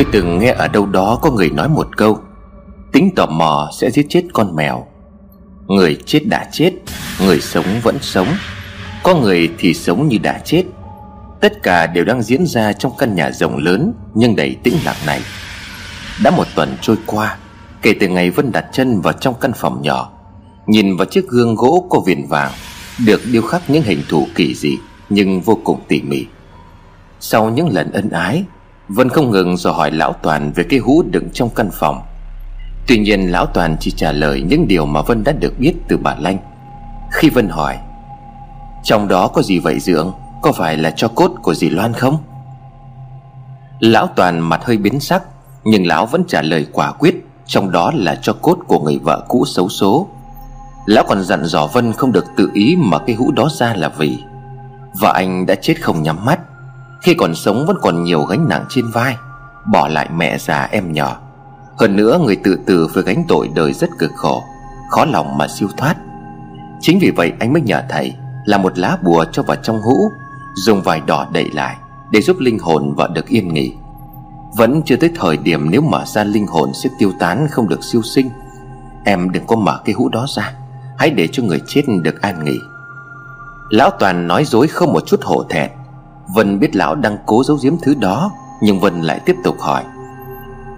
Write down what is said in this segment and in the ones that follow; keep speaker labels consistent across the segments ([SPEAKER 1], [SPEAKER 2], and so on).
[SPEAKER 1] Tôi từng nghe ở đâu đó có người nói một câu, Tính tò mò sẽ giết chết con mèo. Người chết đã chết, Người sống vẫn sống. Có người thì sống như đã chết. Tất cả đều đang diễn ra trong căn nhà rộng lớn Nhưng đầy tĩnh lặng này. Đã một tuần trôi qua, Kể từ ngày Vân đặt chân vào trong căn phòng nhỏ, Nhìn vào chiếc gương gỗ có viền vàng, Được điêu khắc những hình thù kỳ dị Nhưng vô cùng tỉ mỉ. Sau những lần ân ái Vân không ngừng dò hỏi Lão Toàn Về cái hũ đựng trong căn phòng. Tuy nhiên, Lão Toàn chỉ trả lời Những điều mà Vân đã được biết từ bà Lanh. Khi Vân hỏi, Trong đó có gì vậy Dưỡng Có phải là cho cốt của dì Loan không? Lão Toàn mặt hơi biến sắc, Nhưng Lão vẫn trả lời quả quyết, Trong đó là cho cốt của người vợ cũ xấu số. Lão còn dặn dò Vân không được tự ý mở cái hũ đó ra là vì Vợ anh đã chết không nhắm mắt. Khi còn sống vẫn còn nhiều gánh nặng trên vai, Bỏ lại mẹ già em nhỏ. Hơn nữa, người tự tử với gánh tội đời rất cực khổ, Khó lòng mà siêu thoát. Chính vì vậy, anh mới nhờ thầy Là một lá bùa cho vào trong hũ, Dùng vải đỏ đậy lại Để giúp linh hồn vợ được yên nghỉ. Vẫn chưa tới thời điểm nếu mở ra linh hồn sẽ tiêu tán không được siêu sinh. Em đừng có mở cái hũ đó ra, Hãy để cho người chết được an nghỉ. Lão Toàn nói dối không một chút hổ thẹn. Vân biết lão đang cố giấu giếm thứ đó, Nhưng Vân lại tiếp tục hỏi.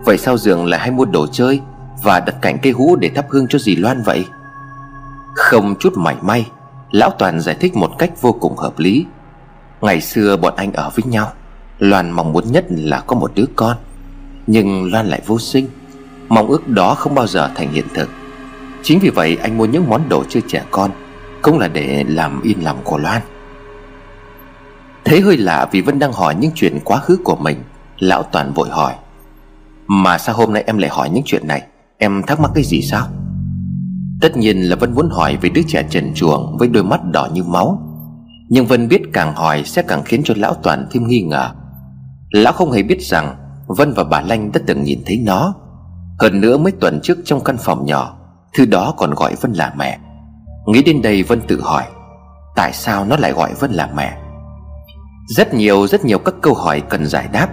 [SPEAKER 1] Vậy sao Dường lại hay mua đồ chơi Và đặt cạnh cây hũ để thắp hương cho dì Loan vậy? Không chút mảy may, Lão Toàn giải thích một cách vô cùng hợp lý. Ngày xưa bọn anh ở với nhau, Loan mong muốn nhất là có một đứa con. Nhưng Loan lại vô sinh, Mong ước đó không bao giờ thành hiện thực. Chính vì vậy anh mua những món đồ chơi trẻ con, Cũng là để làm yên lòng của Loan. Thấy hơi lạ vì Vân đang hỏi những chuyện quá khứ của mình. Lão Toàn vội hỏi. Mà sao hôm nay em lại hỏi những chuyện này? Em thắc mắc cái gì sao? Tất nhiên là Vân muốn hỏi về đứa trẻ trần chuồng Với đôi mắt đỏ như máu. Nhưng Vân biết càng hỏi sẽ càng khiến cho Lão Toàn thêm nghi ngờ. Lão không hề biết rằng Vân và bà Lanh đã từng nhìn thấy nó. Hơn nữa mấy tuần trước trong căn phòng nhỏ, Thứ đó còn gọi Vân là mẹ. Nghĩ đến đây Vân tự hỏi, Tại sao nó lại gọi Vân là mẹ? Rất nhiều rất nhiều các câu hỏi cần giải đáp,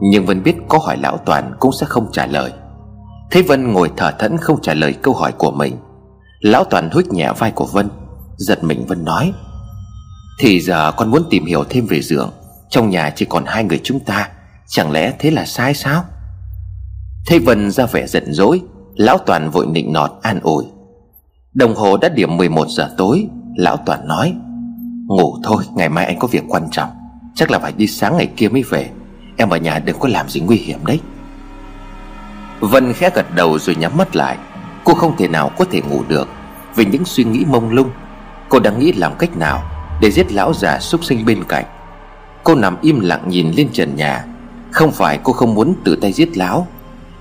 [SPEAKER 1] Nhưng Vân biết có hỏi Lão Toàn cũng sẽ không trả lời. Thế Vân ngồi thở thẫn không trả lời câu hỏi của mình. Lão Toàn hút nhẹ vai của Vân, Giật mình Vân nói, Thì giờ con muốn tìm hiểu thêm về giường. Trong nhà chỉ còn hai người chúng ta, Chẳng lẽ thế là sai sao? Thế Vân ra vẻ giận dỗi, Lão Toàn vội nịnh nọt an ủi. Đồng hồ đã điểm 11 giờ tối, Lão Toàn nói, Ngủ thôi, ngày mai anh có việc quan trọng. Chắc là phải đi sáng ngày kia mới về. Em ở nhà đừng có làm gì nguy hiểm đấy. Vân khẽ gật đầu rồi nhắm mắt lại. Cô không thể nào có thể ngủ được Vì những suy nghĩ mông lung. Cô đang nghĩ làm cách nào Để giết lão già súc sinh bên cạnh. Cô nằm im lặng nhìn lên trần nhà. Không phải cô không muốn tự tay giết lão.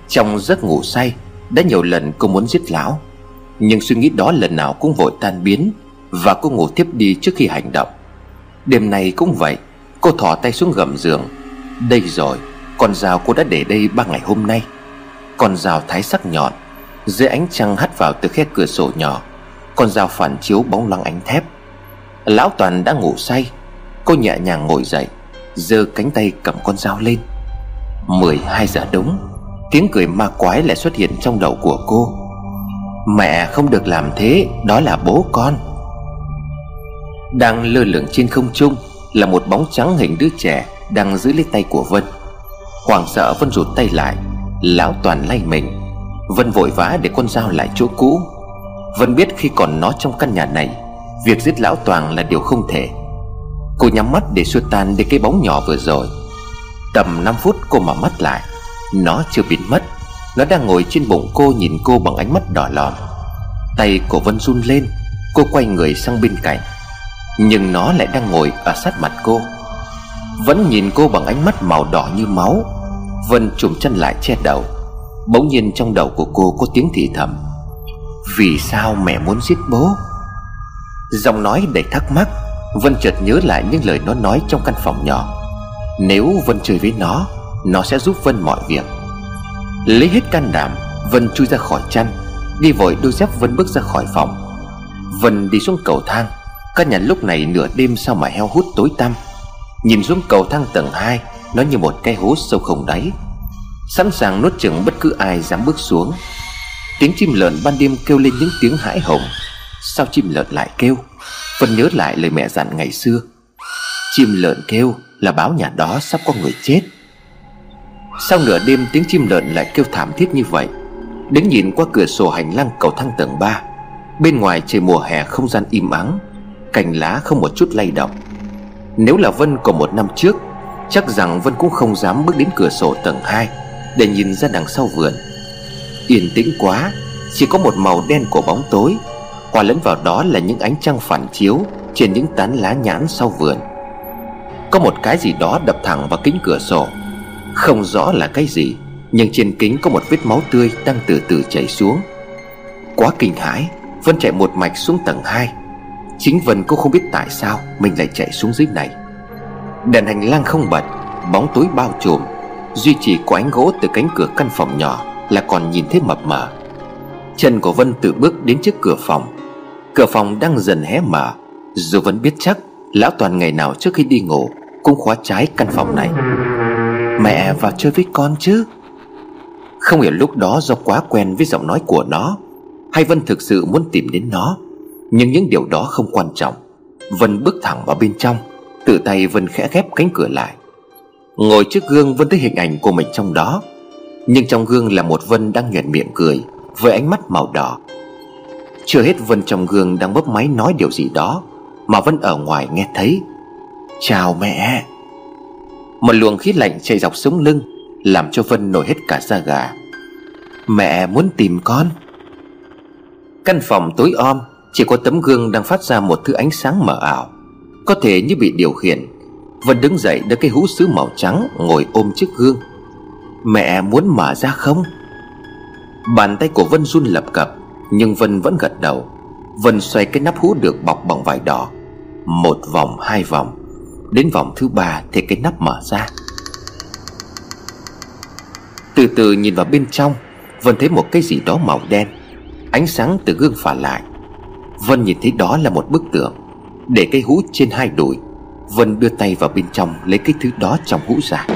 [SPEAKER 1] Trong giấc ngủ say, đã nhiều lần cô muốn giết lão. Nhưng suy nghĩ đó lần nào cũng vội tan biến Và cô ngủ tiếp đi trước khi hành động. Đêm nay cũng vậy. Cô thỏ tay xuống gầm giường. Đây rồi, Con dao cô đã để đây ba ngày hôm nay. Con dao thái sắc nhọn, Dưới ánh trăng hắt vào từ khe cửa sổ nhỏ. Con dao phản chiếu bóng loáng ánh thép. Lão Toàn đã ngủ say. Cô nhẹ nhàng ngồi dậy, giơ cánh tay cầm con dao lên. 12 giờ đúng, Tiếng cười ma quái lại xuất hiện trong đầu của cô. Mẹ không được làm thế, Đó là bố con. Đang lơ lửng trên không trung là một bóng trắng hình đứa trẻ Đang giữ lấy tay của Vân. Hoàng sợ, Vân rụt tay lại, Lão toàn lay mình. Vân vội vã để con dao lại chỗ cũ. Vân biết khi còn nó trong căn nhà này, Việc giết lão toàn là điều không thể. Cô nhắm mắt để xua tan đi cái bóng nhỏ vừa rồi. Tầm 5 phút cô mở mắt lại, nó chưa biến mất. Nó đang ngồi trên bụng cô nhìn cô bằng ánh mắt đỏ lòm. Tay của Vân run lên, Cô quay người sang bên cạnh. Nhưng nó lại đang ngồi ở sát mặt cô. Vẫn nhìn cô bằng ánh mắt màu đỏ như máu. Vân trùm chân lại che đầu. Bỗng nhiên trong đầu của cô có tiếng thì thầm. Vì sao mẹ muốn giết bố? Giọng nói đầy thắc mắc. Vân chợt nhớ lại những lời nó nói trong căn phòng nhỏ. Nếu Vân chơi với nó nó sẽ giúp Vân mọi việc. Lấy hết can đảm, Vân chui ra khỏi chăn, Đi vội đôi dép Vân bước ra khỏi phòng. Vân đi xuống cầu thang. Căn nhà lúc này nửa đêm sao mà heo hút tối tăm. Nhìn xuống cầu thang tầng 2 Nó như một cái hố sâu không đáy. Sẵn sàng nuốt chửng bất cứ ai dám bước xuống. Tiếng chim lợn ban đêm kêu lên những tiếng hãi hùng. Sao chim lợn lại kêu? Vân nhớ lại lời mẹ dặn ngày xưa. Chim lợn kêu là báo nhà đó sắp có người chết. Sau nửa đêm tiếng chim lợn lại kêu thảm thiết như vậy. Đứng nhìn qua cửa sổ hành lang cầu thang tầng 3 Bên ngoài trời mùa hè không gian im ắng. Cành lá không một chút lay động. Nếu là Vân của một năm trước, Chắc rằng Vân cũng không dám bước đến cửa sổ tầng 2 Để nhìn ra đằng sau vườn. Yên tĩnh quá, Chỉ có một màu đen của bóng tối, Hòa lẫn vào đó là những ánh trăng phản chiếu Trên những tán lá nhãn sau vườn. Có một cái gì đó đập thẳng vào kính cửa sổ. Không rõ là cái gì, Nhưng trên kính có một vết máu tươi Đang từ từ chảy xuống. Quá kinh hãi, Vân chạy một mạch xuống tầng 2 Chính Vân cũng không biết tại sao Mình lại chạy xuống dưới này. Đèn hành lang không bật, Bóng tối bao trùm, Duy chỉ có ánh gỗ từ cánh cửa căn phòng nhỏ Là còn nhìn thấy mập mờ. Chân của Vân tự bước đến trước cửa phòng. Cửa phòng đang dần hé mở, Dù vẫn biết chắc Lão Toàn ngày nào trước khi đi ngủ Cũng khóa trái căn phòng này. Mẹ vào chơi với con chứ? Không hiểu lúc đó do quá quen với giọng nói của nó, Hay Vân thực sự muốn tìm đến nó. Nhưng những điều đó không quan trọng. Vân bước thẳng vào bên trong, Tự tay Vân khẽ khép cánh cửa lại. Ngồi trước gương Vân thấy hình ảnh của mình trong đó. Nhưng trong gương là một Vân đang nhuền miệng cười, Với ánh mắt màu đỏ. Chưa hết Vân trong gương đang bấp máy nói điều gì đó, Mà Vân ở ngoài nghe thấy. Chào mẹ. Một luồng khí lạnh chạy dọc sống lưng, Làm cho Vân nổi hết cả da gà. Mẹ muốn tìm con. Căn phòng tối om chỉ có tấm gương đang phát ra một thứ ánh sáng mờ ảo. Có thể như bị điều khiển Vân đứng dậy đỡ cái hũ sứ màu trắng Ngồi ôm chiếc gương. Mẹ muốn mở ra không? Bàn tay của Vân run lập cập, Nhưng Vân vẫn gật đầu. Vân xoay cái nắp hũ được bọc bằng vải đỏ. Một vòng, hai vòng. Đến vòng thứ ba thì cái nắp mở ra. Từ từ nhìn vào bên trong, Vân thấy một cái gì đó màu đen. Ánh sáng từ gương phản lại. Vân nhìn thấy đó là một bức tượng. Để cây hũ trên hai đùi, Vân đưa tay vào bên trong Lấy cái thứ đó trong hũ ra.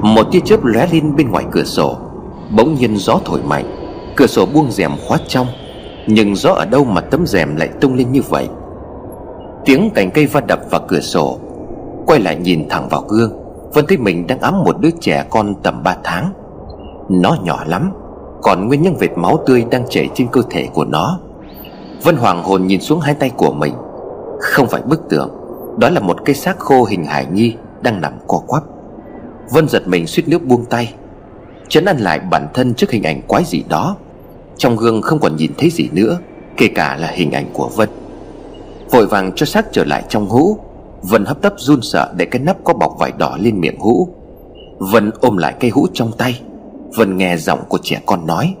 [SPEAKER 1] Một tia chớp lóe lên bên ngoài cửa sổ. Bỗng nhiên gió thổi mạnh. Cửa sổ buông rèm khóa trong. Nhưng gió ở đâu mà tấm rèm lại tung lên như vậy? Tiếng cành cây va đập vào cửa sổ. Quay lại nhìn thẳng vào gương. Vân thấy mình đang ấm một đứa trẻ con tầm 3 tháng. Nó nhỏ lắm, Còn nguyên những vệt máu tươi đang chảy trên cơ thể của nó. Vân hoàng hồn nhìn xuống hai tay của mình. Không phải bức tượng Đó là một cây xác khô hình hải nhi Đang nằm co quắp. Vân giật mình suýt nước buông tay, Chấn ăn lại bản thân trước hình ảnh quái gì đó. Trong gương không còn nhìn thấy gì nữa, Kể cả là hình ảnh của Vân. Vội vàng cho xác trở lại trong hũ, Vân hấp tấp run sợ để cái nắp có bọc vải đỏ lên miệng hũ. Vân ôm lại cây hũ trong tay, Vân nghe giọng của trẻ con nói,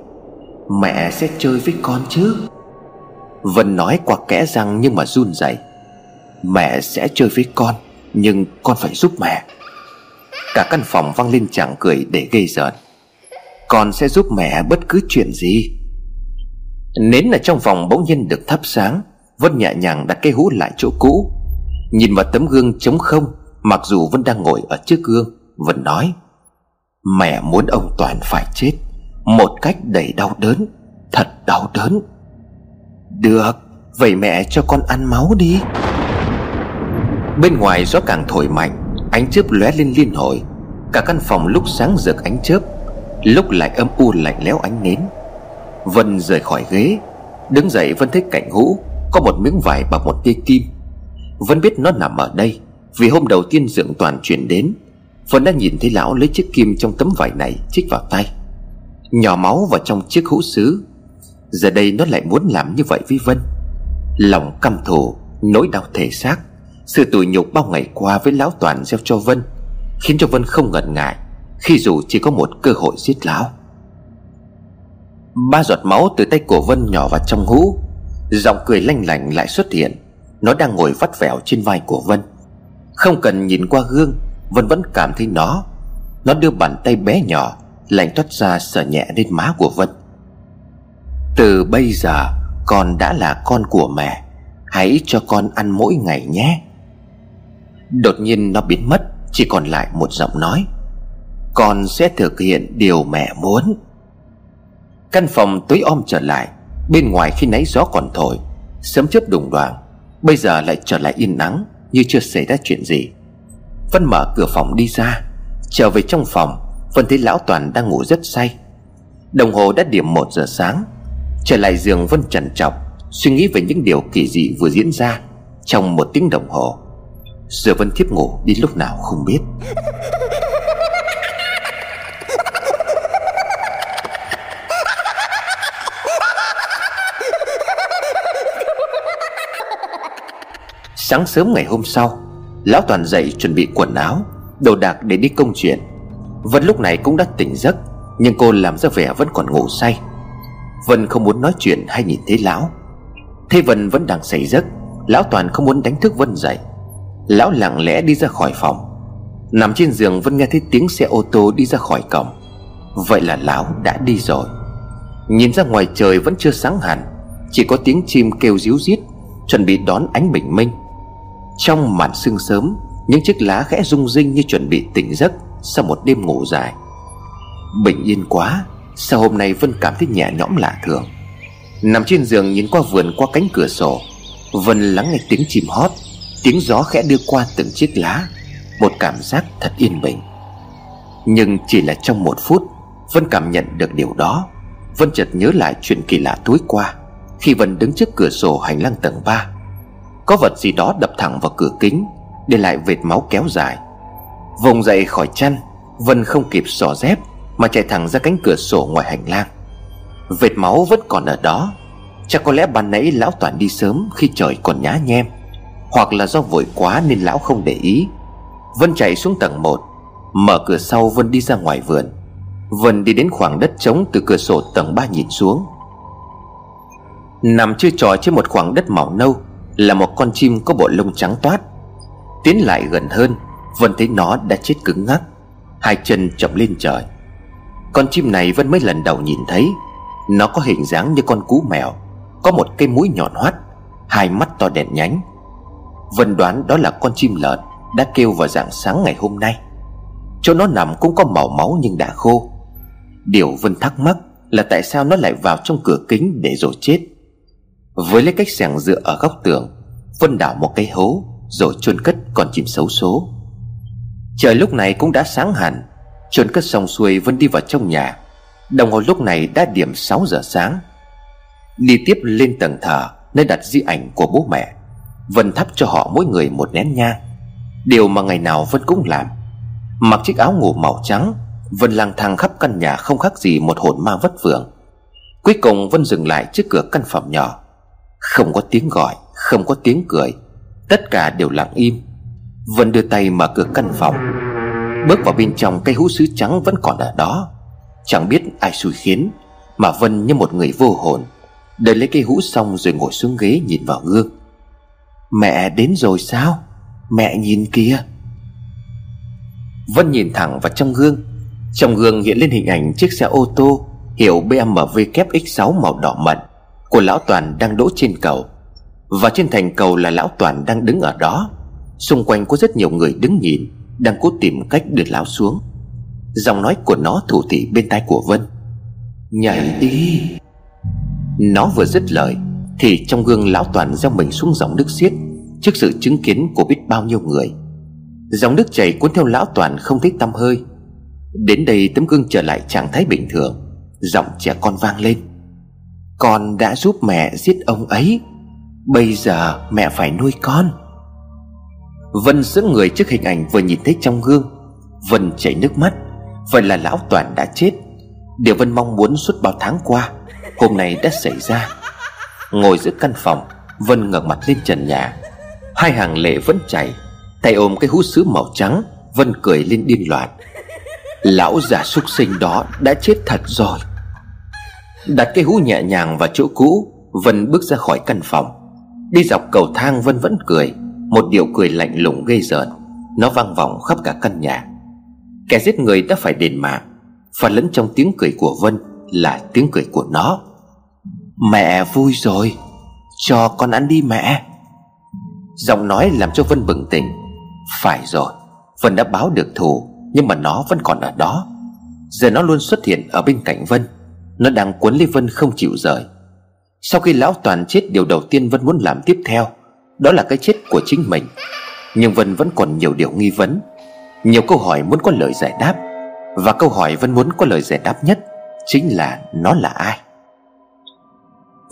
[SPEAKER 1] Mẹ sẽ chơi với con chứ? Vân nói qua kẽ răng nhưng mà run rẩy. Mẹ sẽ chơi với con, Nhưng con phải giúp mẹ. Cả căn phòng vang lên chẳng cười để gây giận Con sẽ giúp mẹ bất cứ chuyện gì. Nến ở trong phòng bỗng nhiên được thắp sáng. Vân nhẹ nhàng đặt cây hũ lại chỗ cũ. Nhìn vào tấm gương trống không, Mặc dù Vân đang ngồi ở trước gương, Vân nói, Mẹ muốn ông Toàn phải chết. Một cách đầy đau đớn, Thật đau đớn. Được, Vậy mẹ cho con ăn máu đi. Bên ngoài gió càng thổi mạnh, Ánh chớp lóe lên liên hồi. Cả căn phòng lúc sáng rực ánh chớp, Lúc lại âm u lạnh lẽo ánh nến. Vân rời khỏi ghế, Đứng dậy Vân thấy cạnh hũ, Có một miếng vải bằng một tia kim. Vân biết nó nằm ở đây, Vì hôm đầu tiên dưỡng toàn chuyển đến. Vân đã nhìn thấy lão lấy chiếc kim trong tấm vải này Chích vào tay. Nhỏ máu vào trong chiếc hũ sứ Giờ đây nó lại muốn làm như vậy với Vân. Lòng căm thù, Nỗi đau thể xác, Sự tủi nhục bao ngày qua với lão toàn gieo cho Vân, Khiến cho Vân không ngần ngại Khi dù chỉ có một cơ hội giết lão. Ba giọt máu từ tay của Vân nhỏ vào trong hũ, Giọng cười lanh lảnh lại xuất hiện. Nó đang ngồi vắt vẻo trên vai của Vân. Không cần nhìn qua gương, Vân vẫn cảm thấy nó. Nó đưa bàn tay bé nhỏ, Lạnh toát ra sờ nhẹ lên má của Vân. Từ bây giờ, Con đã là con của mẹ. Hãy cho con ăn mỗi ngày nhé. Đột nhiên nó biến mất, Chỉ còn lại một giọng nói. Con sẽ thực hiện điều mẹ muốn. Căn phòng tối om trở lại, Bên ngoài khi nãy gió còn thổi sớm chớp đùng đoàn Bây giờ lại trở lại yên nắng Như chưa xảy ra chuyện gì. Vân mở cửa phòng đi ra, Trở về trong phòng, Vân thấy lão Toàn đang ngủ rất say. Đồng hồ đã điểm 1 giờ sáng Trở lại giường Vân trần trọc, Suy nghĩ về những điều kỳ dị vừa diễn ra Trong một tiếng đồng hồ. Giờ Vân thiếp ngủ đi lúc nào không biết. Sáng sớm ngày hôm sau, Lão Toàn dậy chuẩn bị quần áo, Đồ đạc để đi công chuyện. Vân lúc này cũng đã tỉnh giấc, Nhưng cô làm ra vẻ vẫn còn ngủ say. Vân không muốn nói chuyện hay nhìn thấy lão. Thế Vân vẫn đang say giấc, Lão Toàn không muốn đánh thức Vân dậy. Lão lặng lẽ đi ra khỏi phòng. Nằm trên giường Vân nghe thấy tiếng xe ô tô đi ra khỏi cổng. Vậy là lão đã đi rồi. Nhìn ra ngoài trời vẫn chưa sáng hẳn, Chỉ có tiếng chim kêu ríu rít, Chuẩn bị đón ánh bình minh. Trong màn sương sớm, Những chiếc lá khẽ rung rinh như chuẩn bị tỉnh giấc Sau một đêm ngủ dài. Bình yên quá Sao hôm nay Vân cảm thấy nhẹ nhõm lạ thường? Nằm trên giường nhìn qua vườn qua cánh cửa sổ Vân lắng nghe tiếng chim hót, Tiếng gió khẽ đưa qua từng chiếc lá, Một cảm giác thật yên bình. Nhưng chỉ là trong một phút Vân cảm nhận được điều đó Vân chợt nhớ lại chuyện kỳ lạ tối qua, Khi Vân đứng trước cửa sổ hành lang tầng 3 Có vật gì đó đập thẳng vào cửa kính, Để lại vệt máu kéo dài. Vùng dậy khỏi chăn Vân không kịp xỏ dép mà chạy thẳng ra cánh cửa sổ ngoài hành lang. Vệt máu vẫn còn ở đó. Chắc có lẽ ban nãy lão Toàn đi sớm Khi trời còn nhá nhem, Hoặc là do vội quá nên lão không để ý. Vân chạy xuống tầng 1 Mở cửa sau Vân đi ra ngoài vườn. Vân đi đến khoảng đất trống từ cửa sổ tầng 3 nhìn xuống. Nằm chơi trò trên một khoảng đất màu nâu Là một con chim có bộ lông trắng toát. Tiến lại gần hơn, Vân thấy nó đã chết cứng ngắc, Hai chân chậm lên trời. Con chim này Vân mới lần đầu nhìn thấy. Nó có hình dáng như con cú mèo, Có một cây mũi nhọn hoắt, Hai mắt to đèn nhánh. Vân đoán đó là con chim lợn Đã kêu vào dạng sáng ngày hôm nay. Chỗ nó nằm cũng có màu máu nhưng đã khô. Điều Vân thắc mắc là tại sao nó lại vào trong cửa kính để rồi chết. Với lấy cách sẻng dựa ở góc tường, Vân đào một cái hố, Rồi chôn cất con chim xấu số. Trời lúc này cũng đã sáng hẳn Chuẩn cất xong xuôi Vân đi vào trong nhà. Đồng hồ lúc này đã điểm 6 giờ sáng. Đi tiếp lên tầng thờ, Nơi đặt di ảnh của bố mẹ. Vân thắp cho họ mỗi người một nén nhang. Điều mà ngày nào Vân cũng làm. Mặc chiếc áo ngủ màu trắng, Vân lang thang khắp căn nhà không khác gì một hồn ma vất vưởng. Cuối cùng Vân dừng lại trước cửa căn phòng nhỏ. Không có tiếng gọi, Không có tiếng cười, Tất cả đều lặng im. Vân đưa tay mở cửa căn phòng. Bước vào bên trong cây hũ sứ trắng vẫn còn ở đó. Chẳng biết ai xui khiến, Mà Vân như một người vô hồn. Đợi lấy cây hũ xong rồi ngồi xuống ghế nhìn vào gương. Mẹ đến rồi sao? Mẹ nhìn kìa. Vân nhìn thẳng vào trong gương. Trong gương hiện lên hình ảnh chiếc xe ô tô Hiệu BMW kx6 màu đỏ mận Của lão Toàn đang đỗ trên cầu. Và trên thành cầu là lão Toàn đang đứng ở đó. Xung quanh có rất nhiều người đứng nhìn. Đang cố tìm cách đưa lão xuống. Giọng nói của nó thủ thị bên tai của Vân. Nhảy đi. Nó vừa dứt lời, Thì trong gương lão Toàn gieo mình xuống dòng nước xiết, Trước sự chứng kiến của biết bao nhiêu người. Dòng nước chảy cuốn theo lão Toàn không thấy tăm hơi. Đến đây tấm gương trở lại trạng thái bình thường, Giọng trẻ con vang lên. Con đã giúp mẹ giết ông ấy, Bây giờ mẹ phải nuôi con. Vân sững người trước hình ảnh vừa nhìn thấy trong gương. Vân chảy nước mắt. Vậy là lão Toàn đã chết. Điều Vân mong muốn suốt bao tháng qua, Hôm nay đã xảy ra. Ngồi giữa căn phòng, Vân ngẩng mặt lên trần nhà. Hai hàng lệ vẫn chảy Tay ôm cái hút sứ màu trắng, Vân cười lên điên loạn. Lão già súc sinh đó đã chết thật rồi. Đặt cái hũ nhẹ nhàng vào chỗ cũ, Vân bước ra khỏi căn phòng. Đi dọc cầu thang Vân vẫn cười. Một điệu cười lạnh lùng gây rợn. Nó vang vọng khắp cả căn nhà. Kẻ giết người đã phải đền mạng. Và lẫn trong tiếng cười của Vân Là tiếng cười của nó. Mẹ vui rồi. Cho con ăn đi mẹ. Giọng nói làm cho Vân bừng tỉnh. Phải rồi, Vân đã báo được thù, Nhưng mà nó vẫn còn ở đó. Giờ nó luôn xuất hiện ở bên cạnh Vân. Nó đang cuốn lấy Vân không chịu rời. Sau khi lão Toàn chết, Điều đầu tiên Vân muốn làm tiếp theo đó là cái chết của chính mình. Nhưng Vân vẫn còn nhiều điều nghi vấn. Nhiều câu hỏi muốn có lời giải đáp. Và câu hỏi Vân muốn có lời giải đáp nhất Chính là nó là ai?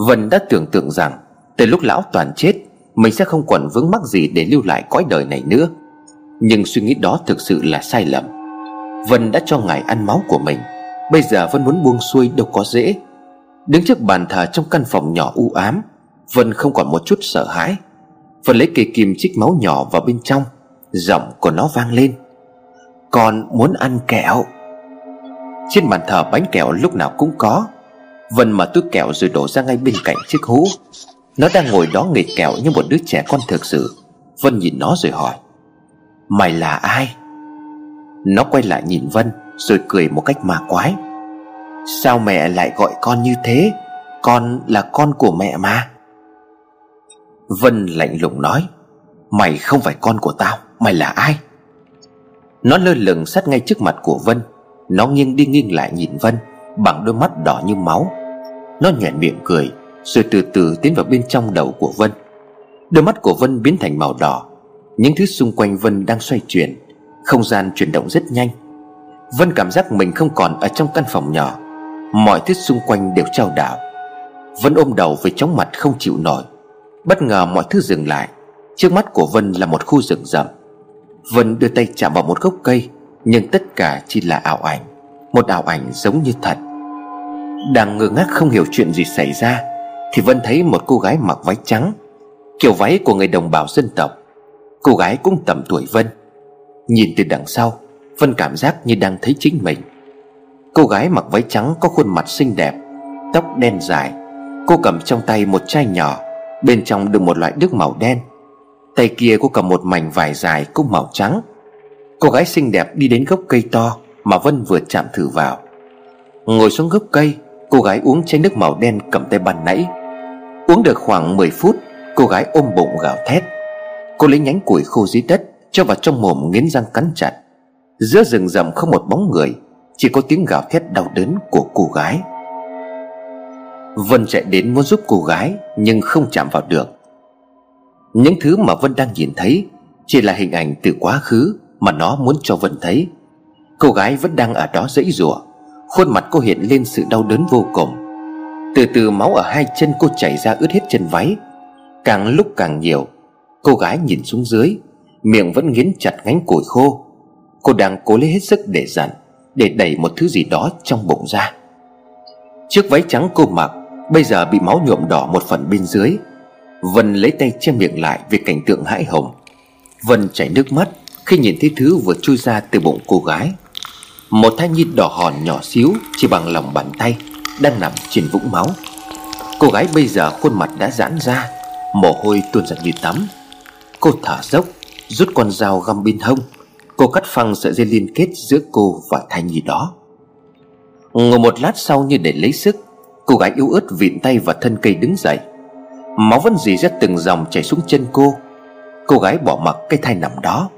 [SPEAKER 1] Vân đã tưởng tượng rằng, Từ lúc lão Toàn chết, Mình sẽ không còn vướng mắc gì để lưu lại cõi đời này nữa. Nhưng suy nghĩ đó thực sự là sai lầm. Vân đã cho ngài ăn máu của mình. Bây giờ Vân muốn buông xuôi đâu có dễ. Đứng trước bàn thờ trong căn phòng nhỏ u ám, Vân không còn một chút sợ hãi. Vân lấy cây kim chích máu nhỏ vào bên trong, Giọng của nó vang lên. Con muốn ăn kẹo. Trên bàn thờ bánh kẹo lúc nào cũng có. Vân mở túi kẹo rồi đổ ra ngay bên cạnh chiếc hũ. Nó đang ngồi đó nghịch kẹo như một đứa trẻ con thực sự. Vân nhìn nó rồi hỏi, Mày là ai? Nó quay lại nhìn Vân Rồi cười một cách ma quái, Sao mẹ lại gọi con như thế? Con là con của mẹ mà. Vân lạnh lùng nói, Mày không phải con của tao, Mày là ai? Nó lơ lửng sát ngay trước mặt của Vân. Nó nghiêng đi nghiêng lại nhìn Vân, Bằng đôi mắt đỏ như máu. Nó nhoẻn miệng cười, Rồi từ từ tiến vào bên trong đầu của Vân. Đôi mắt của Vân biến thành màu đỏ. Những thứ xung quanh Vân đang xoay chuyển, Không gian chuyển động rất nhanh. Vân cảm giác mình không còn ở trong căn phòng nhỏ. Mọi thứ xung quanh đều trao đảo. Vân ôm đầu với chóng mặt không chịu nổi. Bất ngờ mọi thứ dừng lại. Trước mắt của Vân là một khu rừng rậm. Vân đưa tay chạm vào một gốc cây, Nhưng tất cả chỉ là ảo ảnh. Một ảo ảnh giống như thật. Đang ngơ ngác không hiểu chuyện gì xảy ra, Thì Vân thấy một cô gái mặc váy trắng, Kiểu váy của người đồng bào dân tộc. Cô gái cũng tầm tuổi Vân. Nhìn từ đằng sau, Vân cảm giác như đang thấy chính mình. Cô gái mặc váy trắng có khuôn mặt xinh đẹp, Tóc đen dài. Cô cầm trong tay một chai nhỏ Bên trong đựng một loại nước màu đen. Tay kia cô cầm một mảnh vải dài cũng màu trắng. Cô gái xinh đẹp đi đến gốc cây to Mà Vân vừa chạm thử vào. Ngồi xuống gốc cây, Cô gái uống chai nước màu đen cầm tay ban nãy. Uống được khoảng 10 phút, Cô gái ôm bụng gào thét. Cô lấy nhánh củi khô dưới đất, Cho vào trong mồm nghiến răng cắn chặt. Giữa rừng rậm không một bóng người, Chỉ có tiếng gào thét đau đớn của cô gái. Vân chạy đến muốn giúp cô gái, Nhưng không chạm vào được. Những thứ mà Vân đang nhìn thấy Chỉ là hình ảnh từ quá khứ Mà nó muốn cho Vân thấy. Cô gái vẫn đang ở đó dãy rủa, Khuôn mặt cô hiện lên sự đau đớn vô cùng. Từ từ máu ở hai chân cô chảy ra ướt hết chân váy. Càng lúc càng nhiều, Cô gái nhìn xuống dưới, Miệng vẫn nghiến chặt ngánh củi khô. Cô đang cố lấy hết sức để dặn, Để đẩy một thứ gì đó trong bụng ra. Chiếc váy trắng cô mặc Bây giờ bị máu nhuộm đỏ một phần bên dưới. Vân lấy tay che miệng lại Vì cảnh tượng hãi hùng. Vân chảy nước mắt Khi nhìn thấy thứ vừa chui ra từ bụng cô gái. Một thai nhi đỏ hòn nhỏ xíu Chỉ bằng lòng bàn tay Đang nằm trên vũng máu. Cô gái bây giờ khuôn mặt đã giãn ra, Mồ hôi tuôn ra như tắm. Cô thở dốc, Rút con dao găm bên hông. Cô cắt phăng sợi dây liên kết giữa cô và thai nhi đó. Ngồi một lát sau như để lấy sức Cô gái yếu ớt vịn tay vào thân cây đứng dậy. Máu vẫn dì ra từng dòng chảy xuống chân cô. Cô gái bỏ mặc cái thai nằm đó.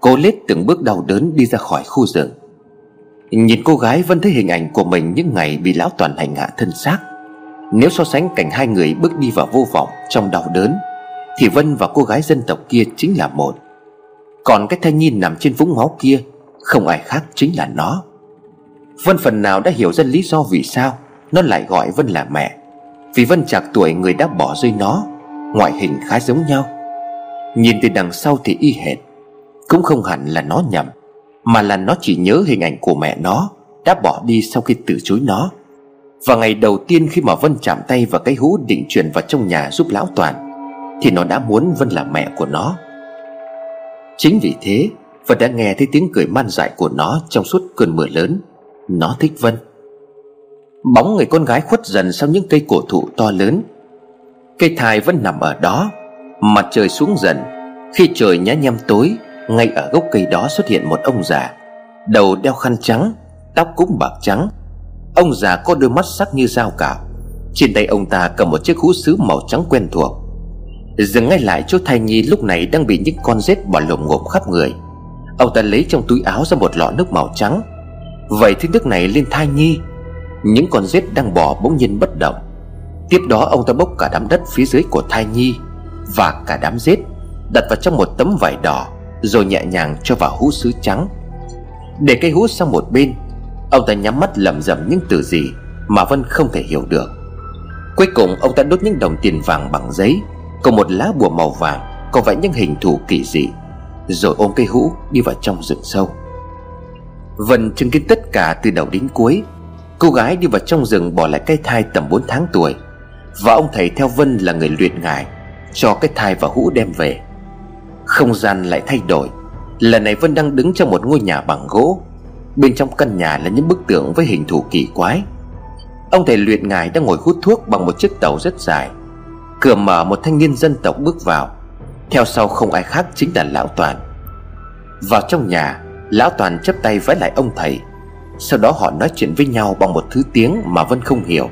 [SPEAKER 1] Cô lết từng bước đau đớn đi ra khỏi khu rừng. Nhìn cô gái vẫn thấy hình ảnh của mình những ngày bị lão toàn hành hạ thân xác. Nếu so sánh cảnh hai người bước đi vào vô vọng trong đau đớn, Thì Vân và cô gái dân tộc kia chính là một. Còn cái thai nhi nằm trên vũng máu kia, Không ai khác chính là nó. Vân phần nào đã hiểu ra lý do vì sao. Nó lại gọi Vân là mẹ. Vì Vân chạc tuổi người đã bỏ rơi nó, Ngoại hình khá giống nhau. Nhìn từ đằng sau thì y hệt. Cũng không hẳn là nó nhầm, Mà là nó chỉ nhớ hình ảnh của mẹ nó Đã bỏ đi sau khi từ chối nó. Và ngày đầu tiên khi mà Vân chạm tay vào cái hũ định chuyển vào trong nhà giúp lão Toàn, Thì nó đã muốn Vân là mẹ của nó. Chính vì thế, Vân đã nghe thấy tiếng cười man dại của nó trong suốt cơn mưa lớn. Nó thích Vân. Bóng người con gái khuất dần sau những cây cổ thụ to lớn. Cây thai vẫn nằm ở đó, Mặt trời xuống dần. Khi trời nhá nhem tối, Ngay ở gốc cây đó xuất hiện một ông già. Đầu đeo khăn trắng, Tóc cũng bạc trắng. Ông già có đôi mắt sắc như dao cạo Trên tay ông ta cầm một chiếc hũ sứ màu trắng quen thuộc. Dừng ngay lại chỗ thai nhi lúc này đang bị những con rết bỏ lồng ngộp khắp người. Ông ta lấy trong túi áo ra một lọ nước màu trắng. Vậy thứ nước này lên thai nhi những con rết đang bò bỗng nhiên bất động. Tiếp đó ông ta bốc cả đám đất phía dưới của thai nhi Và cả đám rết Đặt vào trong một tấm vải đỏ Rồi nhẹ nhàng cho vào hũ sứ trắng. Để cây hút sang một bên, Ông ta nhắm mắt lẩm rẩm những từ gì Mà Vân không thể hiểu được. Cuối cùng, ông ta đốt những đồng tiền vàng bằng giấy Cùng một lá bùa màu vàng, có vẽ những hình thù kỳ dị, Rồi ôm cây hũ đi vào trong rừng sâu. Vân chứng kiến tất cả từ đầu đến cuối Cô gái đi vào trong rừng bỏ lại cái thai tầm 4 tháng tuổi. Và ông thầy theo Vân là người luyện ngài Cho cái thai và hũ đem về. Không gian lại thay đổi. Lần này Vân đang đứng trong một ngôi nhà bằng gỗ. Bên trong căn nhà là những bức tượng với hình thù kỳ quái. Ông thầy luyện ngài đang ngồi hút thuốc bằng một chiếc tàu rất dài. Cửa mở một thanh niên dân tộc bước vào. Theo sau không ai khác chính là Lão Toàn. Vào trong nhà, Lão Toàn chấp tay vái lại ông thầy. Sau đó họ nói chuyện với nhau bằng một thứ tiếng mà Vân không hiểu.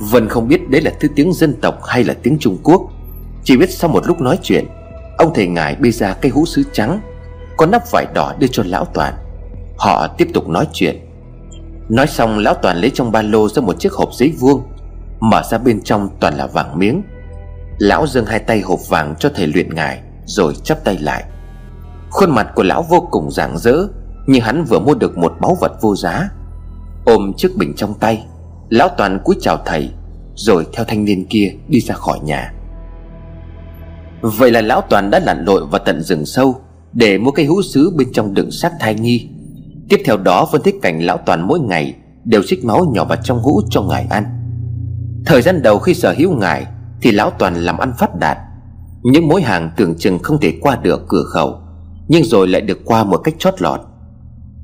[SPEAKER 1] Vân không biết đấy là thứ tiếng dân tộc hay là tiếng Trung Quốc. Chỉ biết sau một lúc nói chuyện, Ông thầy ngài bê ra cây hũ sứ trắng, Có nắp vải đỏ đưa cho Lão Toàn. Họ tiếp tục nói chuyện. Nói xong, Lão Toàn lấy trong ba lô ra một chiếc hộp giấy vuông, Mở ra bên trong toàn là vàng miếng. Lão dâng hai tay hộp vàng cho thầy luyện ngài, Rồi chắp tay lại. Khuôn mặt của lão vô cùng rạng rỡ như hắn vừa mua được một báu vật vô giá, Ôm chiếc bình trong tay, Lão Toàn cúi chào thầy, Rồi theo thanh niên kia đi ra khỏi nhà. Vậy là lão Toàn đã lặn lội vào tận rừng sâu Để mua cây hũ sứ bên trong đựng xác thai nhi Tiếp theo đó phân tích cảnh lão Toàn mỗi ngày Đều xích máu nhỏ vào trong hũ cho ngài ăn. Thời gian đầu khi sở hữu ngài Thì lão Toàn làm ăn phát đạt. Những mối hàng tưởng chừng không thể qua được cửa khẩu, Nhưng rồi lại được qua một cách chót lọt.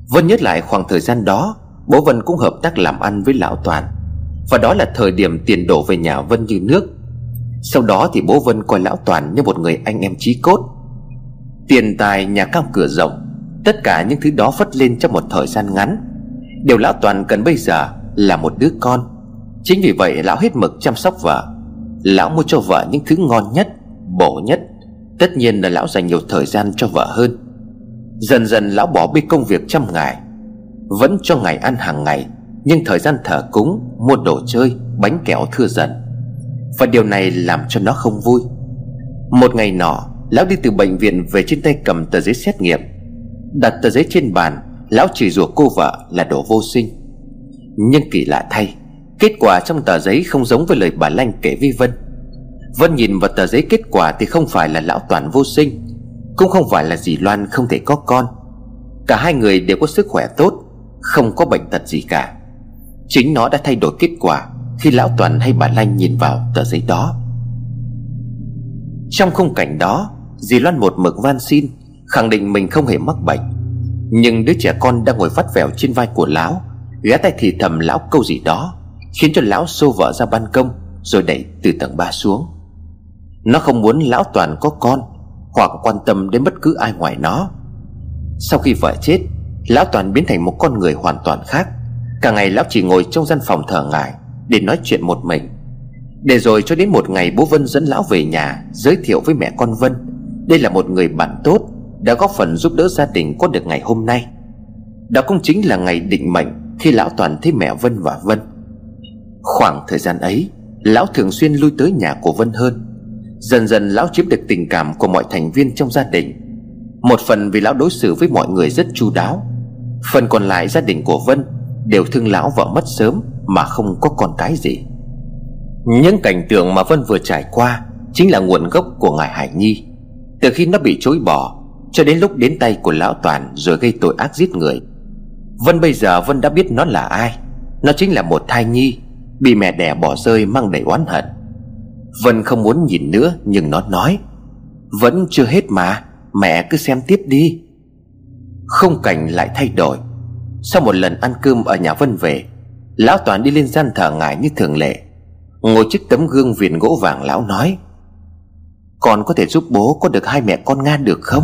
[SPEAKER 1] Vân nhớ lại khoảng thời gian đó, Bố Vân cũng hợp tác làm ăn với lão Toàn. Và đó là thời điểm tiền đổ về nhà Vân như nước. Sau đó thì bố Vân coi lão Toàn như một người anh em chí cốt. Tiền tài, nhà cao cửa rộng, Tất cả những thứ đó phất lên trong một thời gian ngắn. Điều lão Toàn cần bây giờ là một đứa con. Chính vì vậy lão hết mực chăm sóc vợ. Lão mua cho vợ những thứ ngon nhất, Bổ nhất. Tất nhiên là lão dành nhiều thời gian cho vợ hơn. Dần dần lão bỏ bê công việc chăm ngài. Vẫn cho ngài ăn hàng ngày, Nhưng thời gian thờ cúng, Mua đồ chơi, Bánh kẹo thưa dần. Và điều này làm cho nó không vui. Một ngày nọ, Lão đi từ bệnh viện về trên tay cầm tờ giấy xét nghiệm. Đặt tờ giấy trên bàn, Lão chỉ rủa cô vợ là đồ vô sinh. Nhưng kỳ lạ thay, Kết quả trong tờ giấy không giống với lời bà Lanh kể với Vân. Vân nhìn vào tờ giấy kết quả thì không phải là lão toàn vô sinh cũng không phải là dì Loan không thể có con. Cả hai người đều có sức khỏe tốt, Không có bệnh tật gì cả. Chính nó đã thay đổi kết quả Khi lão toàn hay bà Lanh nhìn vào tờ giấy đó. Trong khung cảnh đó, Dì Loan một mực van xin, Khẳng định mình không hề mắc bệnh. Nhưng đứa trẻ con đang ngồi vắt vẻo trên vai của lão, Ghé tay thì thầm lão câu gì đó, Khiến cho lão xô vợ ra ban công, Rồi đẩy từ tầng 3 xuống. Nó không muốn lão toàn có con hoặc quan tâm đến bất cứ ai ngoài nó. Sau khi vợ chết, Lão toàn biến thành một con người hoàn toàn khác. Cả ngày lão chỉ ngồi trong gian phòng thờ ngài Để nói chuyện một mình. Để rồi cho đến một ngày bố Vân dẫn lão về nhà Giới thiệu với mẹ con Vân, Đây là một người bạn tốt Đã góp phần giúp đỡ gia đình có được ngày hôm nay. Đó cũng chính là ngày định mệnh Khi lão toàn thấy mẹ Vân và Vân. Khoảng thời gian ấy, Lão thường xuyên lui tới nhà của Vân hơn. Dần dần lão chiếm được tình cảm của mọi thành viên trong gia đình. Một phần vì lão đối xử với mọi người rất chu đáo. Phần còn lại gia đình của Vân Đều thương lão vợ mất sớm Mà không có con cái gì. Những cảnh tượng mà Vân vừa trải qua Chính là nguồn gốc của ngài Hải Nhi. Từ khi nó bị chối bỏ Cho đến lúc đến tay của lão Toàn Rồi gây tội ác giết người. Vân bây giờ Vân đã biết nó là ai. Nó chính là một thai nhi Bị mẹ đẻ bỏ rơi mang đầy oán hận. Vân không muốn nhìn nữa, Nhưng nó nói, Vẫn chưa hết mà, Mẹ cứ xem tiếp đi. Không cảnh lại thay đổi. Sau một lần ăn cơm ở nhà Vân về, Lão Toàn đi lên gian thờ ngài như thường lệ. Ngồi trước tấm gương viền gỗ vàng, lão nói, Con có thể giúp bố có được hai mẹ con Nga được không?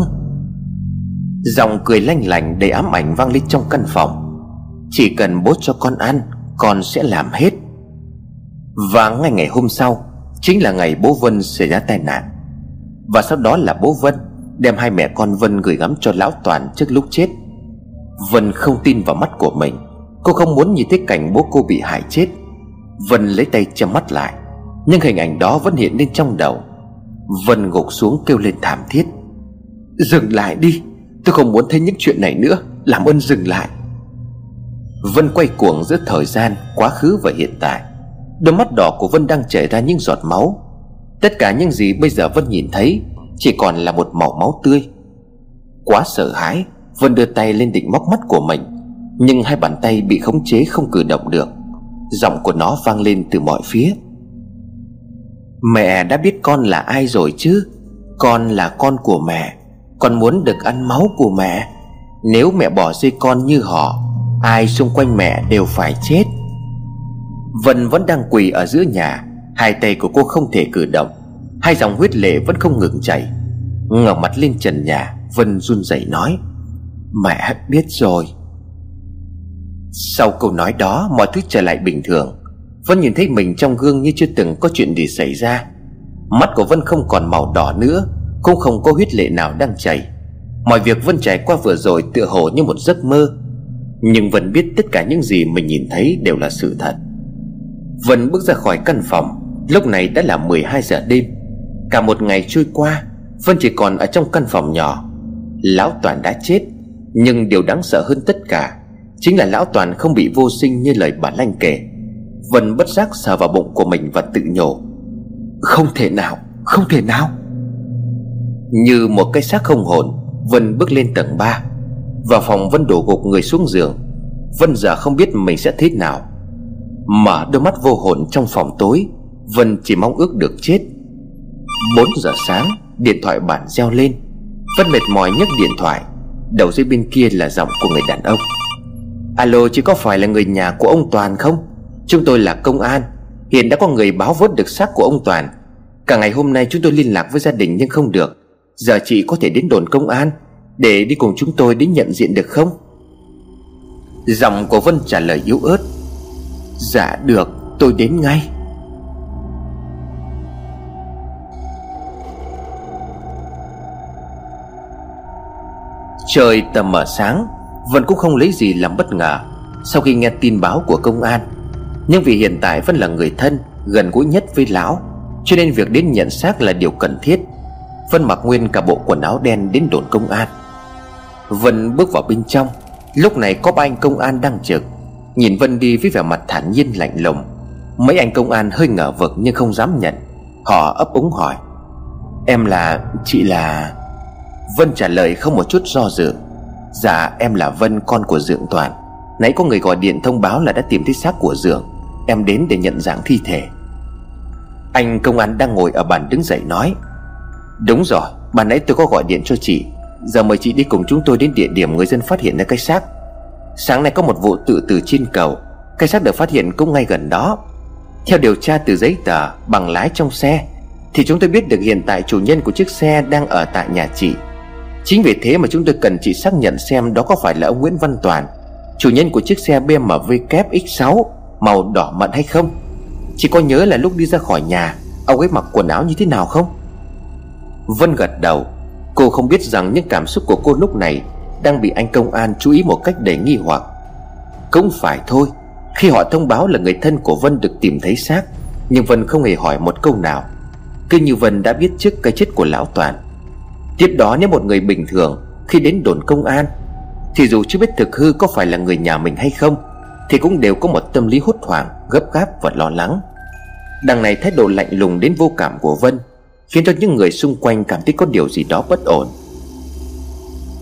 [SPEAKER 1] Dòng cười lanh lành đầy ám ảnh vang lên trong căn phòng. Chỉ cần bố cho con ăn, Con sẽ làm hết. Và ngay ngày hôm sau Chính là ngày bố Vân xảy ra tai nạn. Và sau đó là bố Vân Đem hai mẹ con Vân gửi gắm cho lão Toàn trước lúc chết. Vân không tin vào mắt của mình. Cô không muốn nhìn thấy cảnh bố cô bị hại chết. Vân lấy tay che mắt lại, Nhưng hình ảnh đó vẫn hiện lên trong đầu. Vân gục xuống kêu lên thảm thiết. Dừng lại đi, Tôi không muốn thấy những chuyện này nữa, Làm ơn dừng lại. Vân quay cuồng giữa thời gian, Quá khứ và hiện tại. Đôi mắt đỏ của Vân đang chảy ra những giọt máu. Tất cả những gì bây giờ Vân nhìn thấy Chỉ còn là một màu máu tươi. Quá sợ hãi, Vân đưa tay lên định móc mắt của mình, Nhưng hai bàn tay bị khống chế không cử động được. Giọng của nó vang lên từ mọi phía. Mẹ đã biết con là ai rồi chứ? Con là con của mẹ. Con muốn được ăn máu của mẹ. Nếu mẹ bỏ rơi con như họ, Ai xung quanh mẹ đều phải chết. Vân vẫn đang quỳ ở giữa nhà. Hai tay của cô không thể cử động. Hai dòng huyết lệ vẫn không ngừng chảy. Ngẩng mặt lên trần nhà, Vân run rẩy nói, Mẹ biết rồi. Sau câu nói đó, Mọi thứ trở lại bình thường. Vân nhìn thấy mình trong gương như chưa từng có chuyện gì xảy ra. Mắt của Vân không còn màu đỏ nữa, Cũng không có huyết lệ nào đang chảy. Mọi việc Vân trải qua vừa rồi tựa hồ như một giấc mơ. Nhưng Vân biết tất cả những gì mình nhìn thấy đều là sự thật. Vân bước ra khỏi căn phòng. Lúc này đã là 12 giờ đêm. Cả một ngày trôi qua, Vân chỉ còn ở trong căn phòng nhỏ. Lão Toàn đã chết, Nhưng điều đáng sợ hơn tất cả Chính là Lão Toàn không bị vô sinh như lời bà Lanh kể. Vân bất giác sờ vào bụng của mình và tự nhủ, Không thể nào, Không thể nào. Như một cái xác không hồn, Vân bước lên tầng 3 Vào phòng Vân đổ gục người xuống giường. Vân giờ không biết mình sẽ thế nào. Mở đôi mắt vô hồn trong phòng tối, Vân chỉ mong ước được chết. 4 giờ sáng, Điện thoại bản reo lên. Vân mệt mỏi nhấc điện thoại. Đầu dây bên kia là giọng của người đàn ông. Alo, chứ có phải là người nhà của ông Toàn không? Chúng tôi là công an. Hiện đã có người báo vớt được xác của ông Toàn. Cả ngày hôm nay chúng tôi liên lạc với gia đình nhưng không được. Giờ chị có thể đến đồn công an Để đi cùng chúng tôi đến nhận diện được không? Giọng của Vân trả lời yếu ớt. Dạ được, tôi đến ngay. Trời tầm mở sáng Vân cũng không lấy gì làm bất ngờ. Sau khi nghe tin báo của công an, Nhưng vì hiện tại Vân là người thân, Gần gũi nhất với lão, Cho nên việc đến nhận xác là điều cần thiết. Vân mặc nguyên cả bộ quần áo đen đến đồn công an. Vân bước vào bên trong, Lúc này có ba anh công an đang trực. Nhìn Vân đi với vẻ mặt thản nhiên lạnh lùng. Mấy anh công an hơi ngờ vực nhưng không dám nhận. Họ ấp úng hỏi. Em là... chị là... Vân trả lời không một chút do dự. Dạ em là Vân, con của Dượng Toàn. Nãy có người gọi điện thông báo là đã tìm thấy xác của Dượng. Em đến để nhận dạng thi thể. Anh công an đang ngồi ở bàn đứng dậy nói. Đúng rồi Bà nãy tôi có gọi điện cho chị. Giờ mời chị đi cùng chúng tôi đến địa điểm người dân phát hiện ra cái xác. Sáng nay có một vụ tự tử trên cầu. Cái xác được phát hiện cũng ngay gần đó. Theo điều tra từ giấy tờ bằng lái trong xe, Thì chúng tôi biết được hiện tại chủ nhân của chiếc xe đang ở tại nhà chị. Chính vì thế mà chúng tôi cần chị xác nhận xem đó có phải là ông Nguyễn Văn Toàn, Chủ nhân của chiếc xe BMW kép X6 Màu đỏ mận hay không. Chị có nhớ là lúc đi ra khỏi nhà, Ông ấy mặc quần áo như thế nào không? Vân gật đầu. Cô không biết rằng những cảm xúc của cô lúc này đang bị anh công an chú ý một cách để nghi hoặc. Cũng phải thôi, Khi họ thông báo là người thân của Vân được tìm thấy xác, Nhưng Vân không hề hỏi một câu nào. Cứ như Vân đã biết trước cái chết của Lão Toàn. Tiếp đó nếu một người bình thường Khi đến đồn công an, Thì dù chưa biết thực hư có phải là người nhà mình hay không, Thì cũng đều có một tâm lý hốt hoảng, Gấp gáp và lo lắng. Đằng này thái độ lạnh lùng đến vô cảm của Vân Khiến cho những người xung quanh cảm thấy có điều gì đó bất ổn.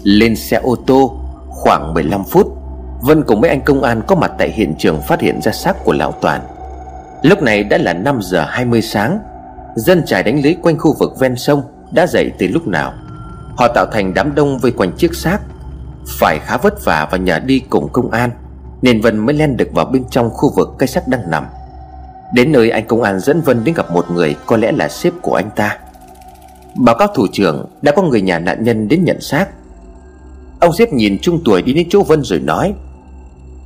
[SPEAKER 1] Lên xe ô tô, Khoảng 15 phút, Vân cùng mấy anh công an có mặt tại hiện trường phát hiện ra xác của Lão Toàn. Lúc này đã là 5 giờ 20 sáng, Dân trải đánh lưới quanh khu vực ven sông Đã dậy từ lúc nào. Họ tạo thành đám đông vây quanh chiếc xác, Phải khá vất vả và nhờ đi cùng công an, Nên Vân mới len được vào bên trong khu vực cây xác đang nằm. Đến nơi anh công an dẫn Vân đến gặp một người, Có lẽ là sếp của anh ta. Báo cáo thủ trưởng, Đã có người nhà nạn nhân đến nhận xác. Ông xếp nhìn trung tuổi đi đến chỗ Vân rồi nói,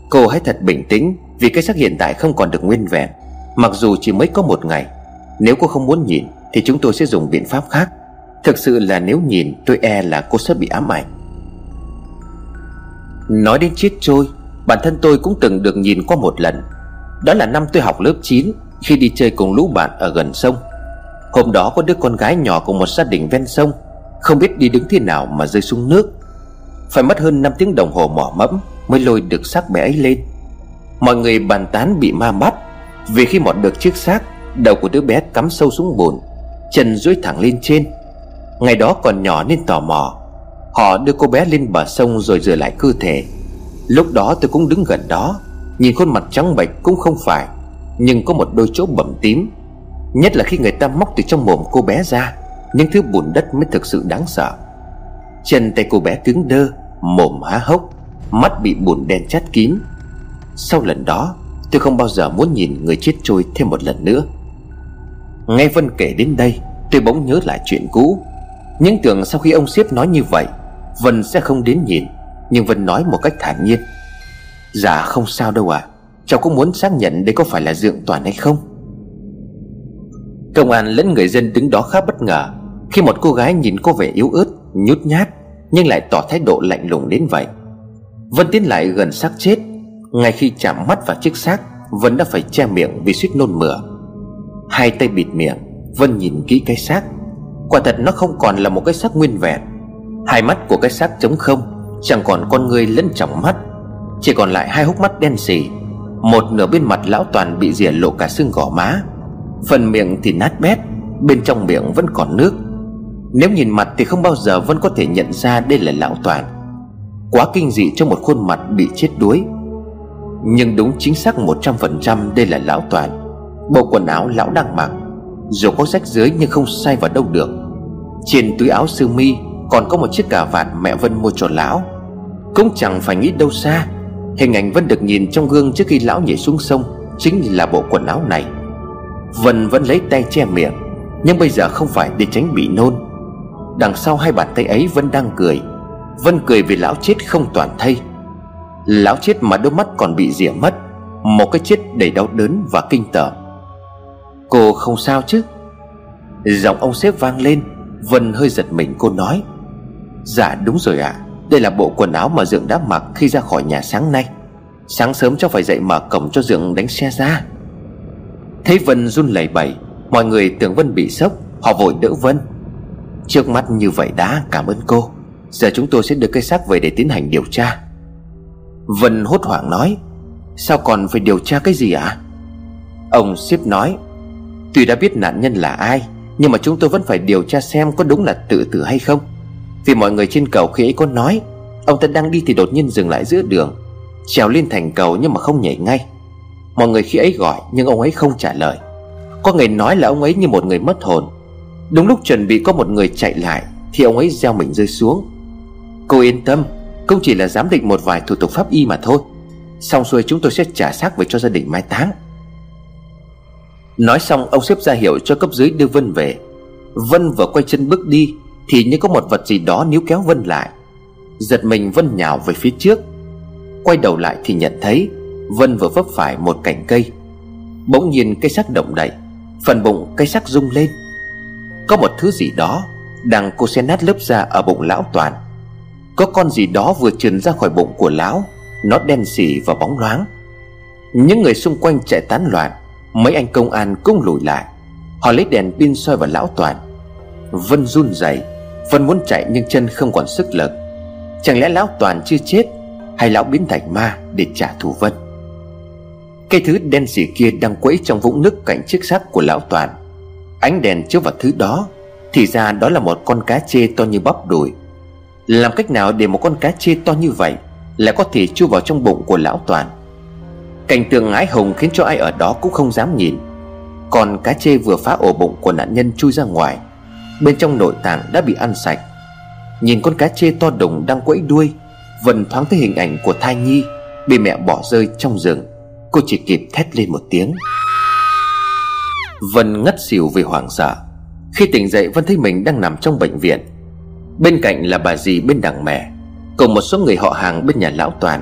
[SPEAKER 1] Cô hãy thật bình tĩnh, Vì cái xác hiện tại không còn được nguyên vẹn. Mặc dù chỉ mới có một ngày, Nếu cô không muốn nhìn Thì chúng tôi sẽ dùng biện pháp khác. Thực sự là nếu nhìn, tôi e là cô sẽ bị ám ảnh. Nói đến chết trôi, Bản thân tôi cũng từng được nhìn qua một lần. Đó là năm tôi học lớp 9 Khi đi chơi cùng lũ bạn ở gần sông. Hôm đó có đứa con gái nhỏ của một gia đình ven sông, Không biết đi đứng thế nào mà rơi xuống nước. Phải mất hơn 5 tiếng đồng hồ mỏ mẫm Mới lôi được xác bé ấy lên. Mọi người bàn tán bị ma bắt, Vì khi mọt được chiếc xác, Đầu của đứa bé cắm sâu xuống bùn, Chân duỗi thẳng lên trên. Ngày đó còn nhỏ nên tò mò, Họ đưa cô bé lên bờ sông rồi rửa lại cơ thể. Lúc đó tôi cũng đứng gần đó, Nhìn khuôn mặt trắng bệch cũng không phải, Nhưng có một đôi chỗ bầm tím. Nhất là khi người ta móc từ trong mồm cô bé ra, Những thứ bùn đất mới thực sự đáng sợ. Chân tay cô bé cứng đơ, Mồm há hốc, Mắt bị bùn đen chát kín. Sau lần đó, tôi không bao giờ muốn nhìn người chết trôi thêm một lần nữa. Nghe Vân kể đến đây, Tôi bỗng nhớ lại chuyện cũ. Những tưởng sau khi ông Siếp nói như vậy, Vân sẽ không đến nhìn, Nhưng Vân nói một cách thản nhiên. Dạ không sao đâu ạ. À. Cháu cũng muốn xác nhận đây có phải là dượng toàn hay không. Công an lẫn người dân đứng đó khá bất ngờ Khi một cô gái nhìn có vẻ yếu ớt. Nhút nhát, Nhưng lại tỏ thái độ lạnh lùng đến vậy. Vân tiến lại gần xác chết, Ngay khi chạm mắt vào chiếc xác, Vân đã phải che miệng vì suýt nôn mửa. Hai tay bịt miệng, Vân nhìn kỹ cái xác. Quả thật nó không còn là một cái xác nguyên vẹn. Hai mắt của cái xác trống không, Chẳng còn con người lẫn trong mắt. Chỉ còn lại hai hốc mắt đen sì Một nửa bên mặt lão toàn bị rỉa lộ cả xương gò má. Phần miệng thì nát bét, Bên trong miệng vẫn còn nước. Nếu nhìn mặt thì không bao giờ Vân có thể nhận ra đây là lão toàn. Quá kinh dị cho một khuôn mặt bị chết đuối. Nhưng đúng chính xác 100% đây là lão toàn. Bộ quần áo lão đang mặc, Dù có rách dưới nhưng không sai vào đâu được. Trên túi áo sơ mi Còn có một chiếc cà vạt mẹ Vân mua cho lão. Cũng chẳng phải nghĩ đâu xa, Hình ảnh Vân được nhìn trong gương trước khi lão nhảy xuống sông Chính là bộ quần áo này. Vân vẫn lấy tay che miệng, Nhưng bây giờ không phải để tránh bị nôn. Đằng sau hai bàn tay ấy Vân đang cười. Vân cười vì lão chết không toàn thây. Lão chết mà đôi mắt còn bị rỉa mất. Một cái chết đầy đau đớn và kinh tởm. Cô không sao chứ? Giọng ông sếp vang lên. Vân hơi giật mình, cô nói. Dạ đúng rồi ạ. À. Đây là bộ quần áo mà Dượng đã mặc khi ra khỏi nhà sáng nay. Sáng sớm cháu phải dậy mở cổng cho Dượng đánh xe ra. Thấy Vân run lẩy bẩy, Mọi người tưởng Vân bị sốc, Họ vội đỡ Vân. Trước mắt như vậy đã cảm ơn cô. Giờ chúng tôi sẽ đưa cây xác về để tiến hành điều tra. Vân hốt hoảng nói, Sao còn phải điều tra cái gì ạ? À? Ông xếp nói, Tuy đã biết nạn nhân là ai, Nhưng mà chúng tôi vẫn phải điều tra xem có đúng là tự tử hay không. Vì mọi người trên cầu khi ấy có nói, Ông ta đang đi thì đột nhiên dừng lại giữa đường, Trèo lên thành cầu nhưng mà không nhảy ngay. Mọi người khi ấy gọi, nhưng ông ấy không trả lời. Có người nói là ông ấy như một người mất hồn Đúng lúc chuẩn bị có một người chạy lại, Thì ông ấy gieo mình rơi xuống. Cô yên tâm, Không chỉ là giám định một vài thủ tục pháp y mà thôi. Xong xuôi chúng tôi sẽ trả xác về cho gia đình mai táng. Nói xong, ông xếp ra hiệu cho cấp dưới đưa Vân về. Vân vừa quay chân bước đi, Thì như có một vật gì đó níu kéo Vân lại. Giật mình, Vân nhào về phía trước. Quay đầu lại thì nhận thấy, Vân vừa vấp phải một cành cây. Bỗng nhiên cây xác động đậy, Phần bụng cây xác rung lên. Có một thứ gì đó Đang cô xé nát lớp da ở bụng lão toàn. Có con gì đó vừa trườn ra khỏi bụng của lão, Nó đen xỉ và bóng loáng. Những người xung quanh chạy tán loạn, Mấy anh công an cũng lùi lại. Họ lấy đèn pin soi vào lão toàn. Vân run rẩy, Vân muốn chạy nhưng chân không còn sức lực. Chẳng lẽ lão toàn chưa chết Hay lão biến thành ma để trả thù Vân? Cái thứ đen xỉ kia đang quẫy trong vũng nước cạnh chiếc xác của lão toàn. Ánh đèn chiếu vào thứ đó, Thì ra đó là một con cá chê to như bắp đùi. Làm cách nào để một con cá chê to như vậy Lại có thể chui vào trong bụng của lão toàn? Cảnh tượng ái hùng khiến cho ai ở đó cũng không dám nhìn. Còn cá chê vừa phá ổ bụng của nạn nhân chui ra ngoài, Bên trong nội tạng đã bị ăn sạch. Nhìn con cá chê to đùng đang quẫy đuôi, vần thoáng thấy hình ảnh của thai nhi Bị mẹ bỏ rơi trong rừng. Cô chỉ kịp thét lên một tiếng. Vân ngất xỉu vì hoảng sợ. Khi tỉnh dậy, Vân thấy mình đang nằm trong bệnh viện. Bên cạnh là bà dì bên đằng mẹ, Cùng một số người họ hàng bên nhà lão toàn.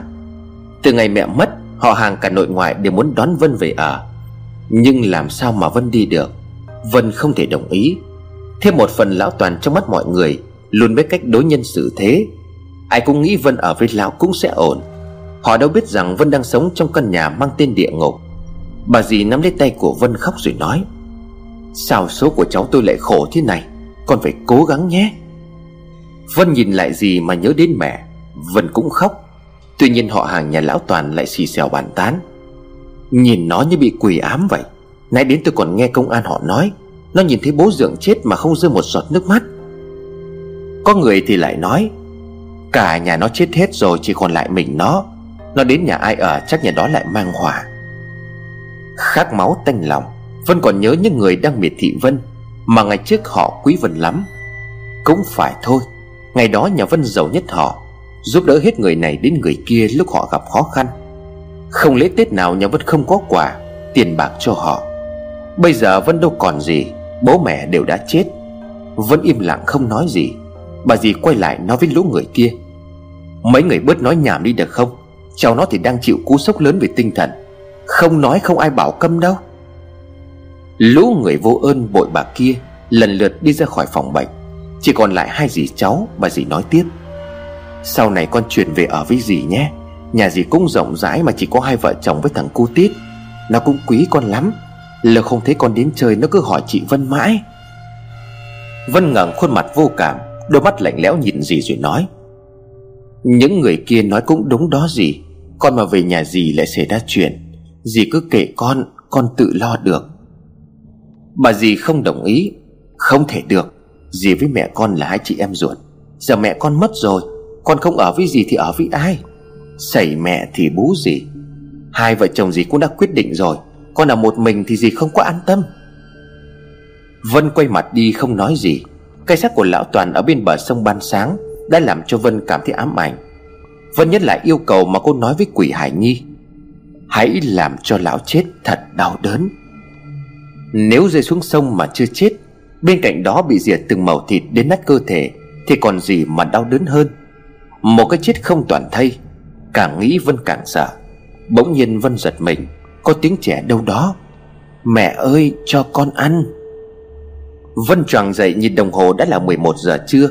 [SPEAKER 1] Từ ngày mẹ mất, Họ hàng cả nội ngoại đều muốn đón Vân về ở. Nhưng làm sao mà Vân đi được? Vân không thể đồng ý. Thêm một phần lão Toàn trong mắt mọi người, Luôn biết cách đối nhân xử thế. Ai cũng nghĩ Vân ở với lão cũng sẽ ổn. Họ đâu biết rằng Vân đang sống trong căn nhà mang tên địa ngục. Bà dì nắm lấy tay của Vân khóc rồi nói, Sao số của cháu tôi lại khổ thế này? Con phải cố gắng nhé. Vân nhìn lại gì mà nhớ đến mẹ. Vân cũng khóc. Tuy nhiên họ hàng nhà lão Toàn lại xì xèo bàn tán. Nhìn nó như bị quỷ ám vậy. Nãy đến tôi còn nghe công an họ nói, Nó nhìn thấy bố dượng chết mà không rơi một giọt nước mắt. Có người thì lại nói, Cả nhà nó chết hết rồi, chỉ còn lại mình nó. Nó đến nhà ai ở, chắc nhà đó lại mang hỏa Khát máu tanh lòng Vân còn nhớ những người đang miệt thị Vân, Mà ngày trước họ quý Vân lắm. Cũng phải thôi, Ngày đó nhà Vân giàu nhất họ, Giúp đỡ hết người này đến người kia lúc họ gặp khó khăn. Không lễ Tết nào nhà Vân không có quà, Tiền bạc cho họ. Bây giờ Vân đâu còn gì, Bố mẹ đều đã chết. Vân im lặng không nói gì, Bà dì quay lại nói với lũ người kia. Mấy người bớt nói nhảm đi được không? Cháu nó thì đang chịu cú sốc lớn về tinh thần. Không nói không ai bảo câm đâu. Lũ người vô ơn bội bạc kia Lần lượt đi ra khỏi phòng bệnh. Chỉ còn lại hai dì cháu Bà dì nói tiếp. Sau này con chuyển về ở với dì nhé. Nhà dì cũng rộng rãi mà chỉ có hai vợ chồng với thằng cu tít Nó cũng quý con lắm. Lỡ không thấy con đến chơi nó cứ hỏi chị Vân mãi. Vân ngẩng khuôn mặt vô cảm, Đôi mắt lạnh lẽo nhìn dì rồi nói. Những người kia nói cũng đúng đó dì. Con mà về nhà dì lại xảy ra chuyện. Dì cứ kể con Con tự lo được. Bà dì không đồng ý, Không thể được. Dì với mẹ con là hai chị em ruột. Giờ mẹ con mất rồi, Con không ở với dì thì ở với ai? Xảy mẹ thì bú dì. Hai vợ chồng dì cũng đã quyết định rồi. Con ở một mình thì dì không có an tâm. Vân quay mặt đi không nói gì. Cây xác của lão Toàn ở bên bờ sông ban sáng Đã làm cho Vân cảm thấy ám ảnh. Vân nhất lại yêu cầu mà cô nói với quỷ Hải Nhi. Hãy làm cho lão chết thật đau đớn. Nếu rơi xuống sông mà chưa chết, Bên cạnh đó bị diệt từng màu thịt đến nát cơ thể, Thì còn gì mà đau đớn hơn? Một cái chết không toàn thây, Càng nghĩ Vân càng sợ. Bỗng nhiên Vân giật mình, Có tiếng trẻ đâu đó. Mẹ ơi, cho con ăn. Vân choàng dậy nhìn đồng hồ đã là 11 giờ trưa.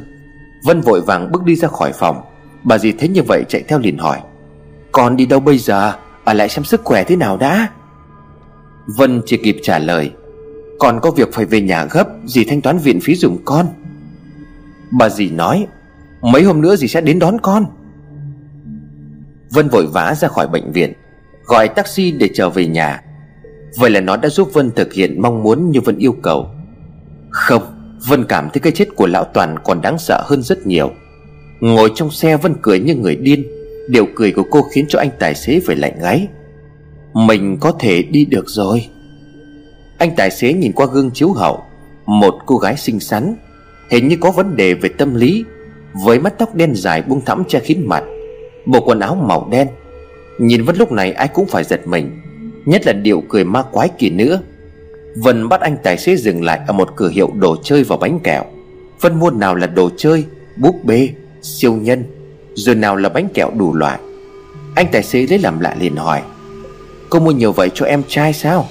[SPEAKER 1] Vân vội vàng bước đi ra khỏi phòng. Bà dì thấy như vậy chạy theo liền hỏi, Con đi đâu bây giờ? Ở lại xem sức khỏe thế nào đã? Vân chỉ kịp trả lời. Còn có việc phải về nhà gấp Dì thanh toán viện phí dùng con. Bà dì nói, Mấy hôm nữa dì sẽ đến đón con. Vân vội vã ra khỏi bệnh viện, Gọi taxi để trở về nhà. Vậy là nó đã giúp Vân thực hiện mong muốn như Vân yêu cầu. Không, Vân cảm thấy cái chết của lão Toàn còn đáng sợ hơn rất nhiều. Ngồi trong xe Vân cười như người điên Điều cười của cô khiến cho anh tài xế phải lạnh gáy. Mình có thể đi được rồi. Anh tài xế nhìn qua gương chiếu hậu Một cô gái xinh xắn Hình như có vấn đề về tâm lý Với mắt tóc đen dài buông thõng che kín mặt Bộ quần áo màu đen. Nhìn vẫn lúc này ai cũng phải giật mình Nhất là điệu cười ma quái kỳ nữa. Vân bắt anh tài xế dừng lại Ở một cửa hiệu đồ chơi và bánh kẹo. Vân mua nào là đồ chơi Búp bê, siêu nhân rồi nào là bánh kẹo đủ loại, Anh tài xế lấy làm lạ liền hỏi, Cô mua nhiều vậy cho em trai sao?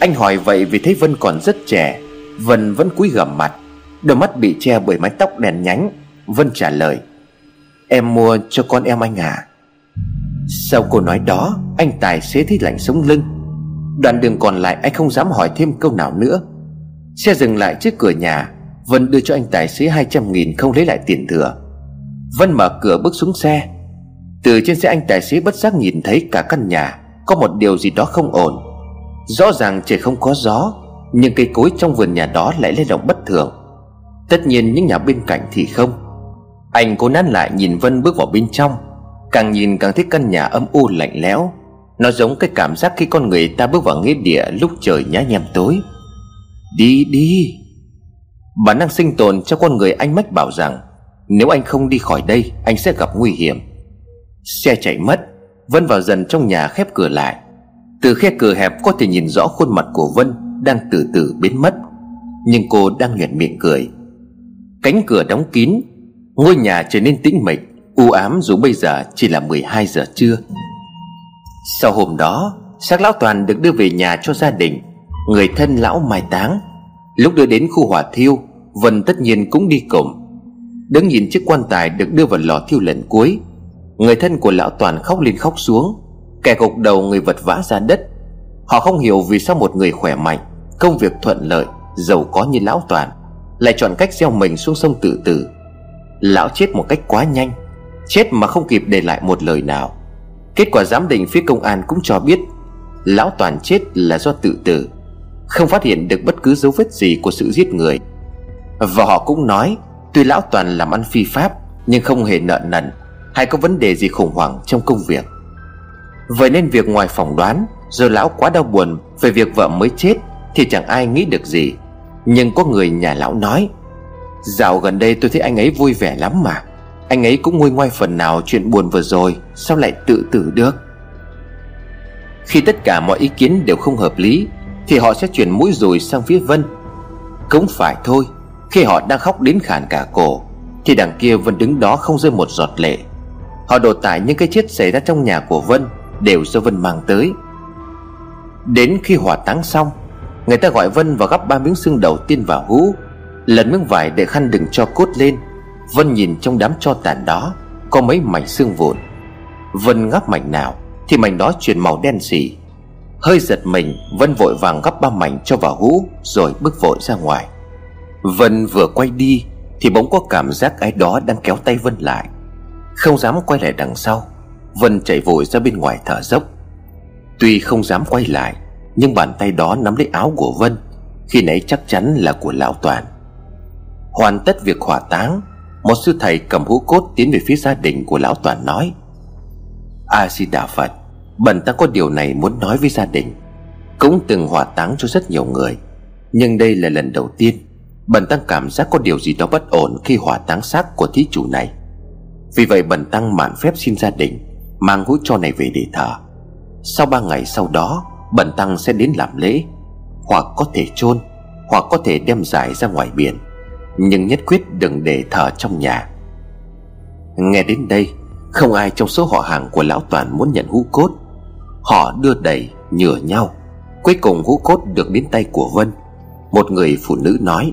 [SPEAKER 1] Anh hỏi vậy vì thấy Vân còn rất trẻ, Vân vẫn cúi gằm mặt, Đôi mắt bị che bởi mái tóc đèn nhánh. Vân trả lời, Em mua cho con em anh à? Sau cô nói đó, Anh tài xế thấy lạnh sống lưng. Đoạn đường còn lại anh không dám hỏi thêm câu nào nữa. Xe dừng lại trước cửa nhà, Vân đưa cho anh tài xế 200 nghìn không lấy lại tiền thừa. Vân mở cửa bước xuống xe. Từ trên xe anh tài xế bất giác nhìn thấy cả căn nhà Có một điều gì đó không ổn. Rõ ràng trời không có gió, Nhưng cây cối trong vườn nhà đó lại lay động bất thường. Tất nhiên những nhà bên cạnh thì không. Anh cố nán lại nhìn Vân bước vào bên trong, Càng nhìn càng thấy căn nhà âm u lạnh lẽo. Nó giống cái cảm giác khi con người ta bước vào nghĩa địa lúc trời nhá nhem tối. Đi đi. Bản năng sinh tồn cho con người anh mách bảo rằng nếu anh không đi khỏi đây, Anh sẽ gặp nguy hiểm. Xe chạy mất, Vân vào dần trong nhà khép cửa lại. Từ khe cửa hẹp có thể nhìn rõ khuôn mặt của Vân Đang từ từ biến mất. Nhưng cô đang nhuận miệng cười. Cánh cửa đóng kín, Ngôi nhà trở nên tĩnh mịch, u ám dù bây giờ chỉ là 12 giờ trưa. Sau hôm đó, xác lão Toàn được đưa về nhà cho gia đình, Người thân lão mai táng. Lúc đưa đến khu hỏa thiêu, Vân tất nhiên cũng đi cùng Đứng nhìn chiếc quan tài được đưa vào lò thiêu lần cuối. Người thân của lão Toàn khóc lên khóc xuống. Kẻ gục đầu người vật vã ra đất. Họ không hiểu vì sao một người khỏe mạnh, Công việc thuận lợi, Giàu có như lão Toàn, Lại chọn cách gieo mình xuống sông tự tử. Lão chết một cách quá nhanh, Chết mà không kịp để lại một lời nào. Kết quả giám định phía công an cũng cho biết, Lão Toàn chết là do tự tử, Không phát hiện được bất cứ dấu vết gì của sự giết người. Và họ cũng nói Tuy lão Toàn làm ăn phi pháp, Nhưng không hề nợ nần, Hay có vấn đề gì khủng hoảng trong công việc. Vậy nên việc ngoài phỏng đoán Rồi lão quá đau buồn Về việc vợ mới chết, Thì chẳng ai nghĩ được gì. Nhưng có người nhà lão nói, Dạo gần đây tôi thấy anh ấy vui vẻ lắm mà. Anh ấy cũng nguôi ngoai phần nào chuyện buồn vừa rồi, Sao lại tự tử được? Khi tất cả mọi ý kiến đều không hợp lý, Thì họ sẽ chuyển mũi rồi sang phía Vân. Cũng phải thôi khi họ đang khóc đến khàn cả cổ, Thì đằng kia Vân đứng đó không rơi một giọt lệ. Họ đổ tải những cái chết xảy ra trong nhà của Vân, Đều do Vân mang tới. Đến khi hỏa táng xong, Người ta gọi Vân vào gắp ba miếng xương đầu tiên vào hũ Lần miếng vải để khăn đừng cho cốt lên. Vân nhìn trong đám cho tàn đó, Có mấy mảnh xương vụn. Vân gắp mảnh nào, Thì mảnh đó chuyển màu đen xỉ. Hơi giật mình, Vân vội vàng gắp ba mảnh cho vào hũ, Rồi bước vội ra ngoài. Vân vừa quay đi Thì bỗng có cảm giác ai đó đang kéo tay Vân lại. Không dám quay lại đằng sau, Vân chạy vội ra bên ngoài thở dốc. Tuy không dám quay lại, Nhưng bàn tay đó nắm lấy áo của Vân, Khi nãy chắc chắn là của lão Toàn. Hoàn tất việc hỏa táng, Một sư thầy cầm hũ cốt tiến về phía gia đình của lão Toàn nói, A Di Đà Phật, Bần tăng có điều này muốn nói với gia đình. Cũng từng hỏa táng cho rất nhiều người, Nhưng đây là lần đầu tiên Bần tăng cảm giác có điều gì đó bất ổn Khi hỏa táng xác của thí chủ này. Vì vậy bần tăng mạn phép xin gia đình Mang hũ cho này về để thờ. Sau ba ngày sau đó, Bần tăng sẽ đến làm lễ, Hoặc có thể chôn, Hoặc có thể đem giải ra ngoài biển, Nhưng nhất quyết đừng để thờ trong nhà. Nghe đến đây, Không ai trong số họ hàng của lão toàn muốn nhận hũ cốt. Họ đưa đầy, nhửa nhau. Cuối cùng hũ cốt được đến tay của Vân. Một người phụ nữ nói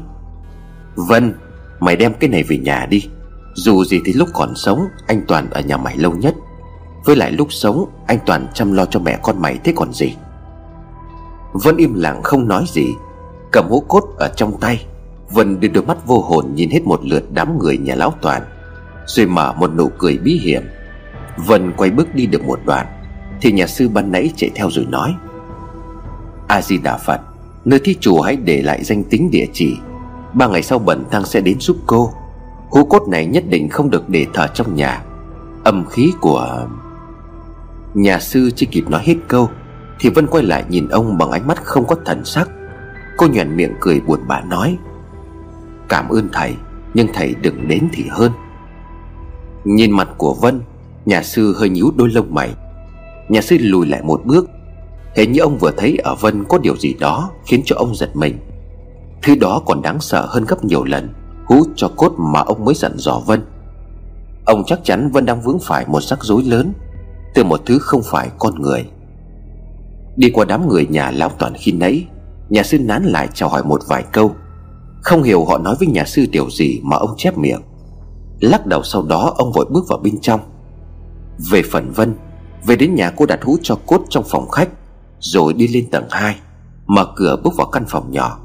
[SPEAKER 1] Vân, Mày đem cái này về nhà đi. Dù gì thì lúc còn sống, Anh Toàn ở nhà mày lâu nhất. Với lại lúc sống, Anh Toàn chăm lo cho mẹ con mày thế còn gì? Vân im lặng không nói gì, Cầm hũ cốt ở trong tay. Vân đưa đôi mắt vô hồn nhìn hết một lượt đám người nhà lão Toàn, Rồi mở một nụ cười bí hiểm. Vân quay bước đi được một đoạn, Thì nhà sư ban nãy chạy theo rồi nói A-di-đà Phật, Nơi thi chủ hãy để lại danh tính địa chỉ Ba ngày sau bẩn thăng sẽ đến giúp cô. Hú cốt này nhất định không được để thờ trong nhà. Âm khí của Nhà sư chỉ kịp nói hết câu, Thì Vân quay lại nhìn ông bằng ánh mắt không có thần sắc. Cô nhoẻn miệng cười buồn bã nói, Cảm ơn thầy, Nhưng thầy đừng đến thì hơn. Nhìn mặt của Vân, Nhà sư hơi nhíu đôi lông mày. Nhà sư lùi lại một bước. Hình như ông vừa thấy ở Vân có điều gì đó Khiến cho ông giật mình. Thứ đó còn đáng sợ hơn gấp nhiều lần, Hú cho cốt mà ông mới dặn dò Vân. Ông chắc chắn Vân đang vướng phải một rắc rối lớn từ một thứ không phải con người. Đi qua đám người nhà lão toàn khi nãy, Nhà sư nán lại chào hỏi một vài câu. Không hiểu họ nói với nhà sư điều gì mà ông chép miệng. Lắc đầu sau đó, ông vội bước vào bên trong. Về phần Vân, Về đến nhà cô đặt hũ cho cốt trong phòng khách, Rồi đi lên tầng 2 Mở cửa bước vào căn phòng nhỏ.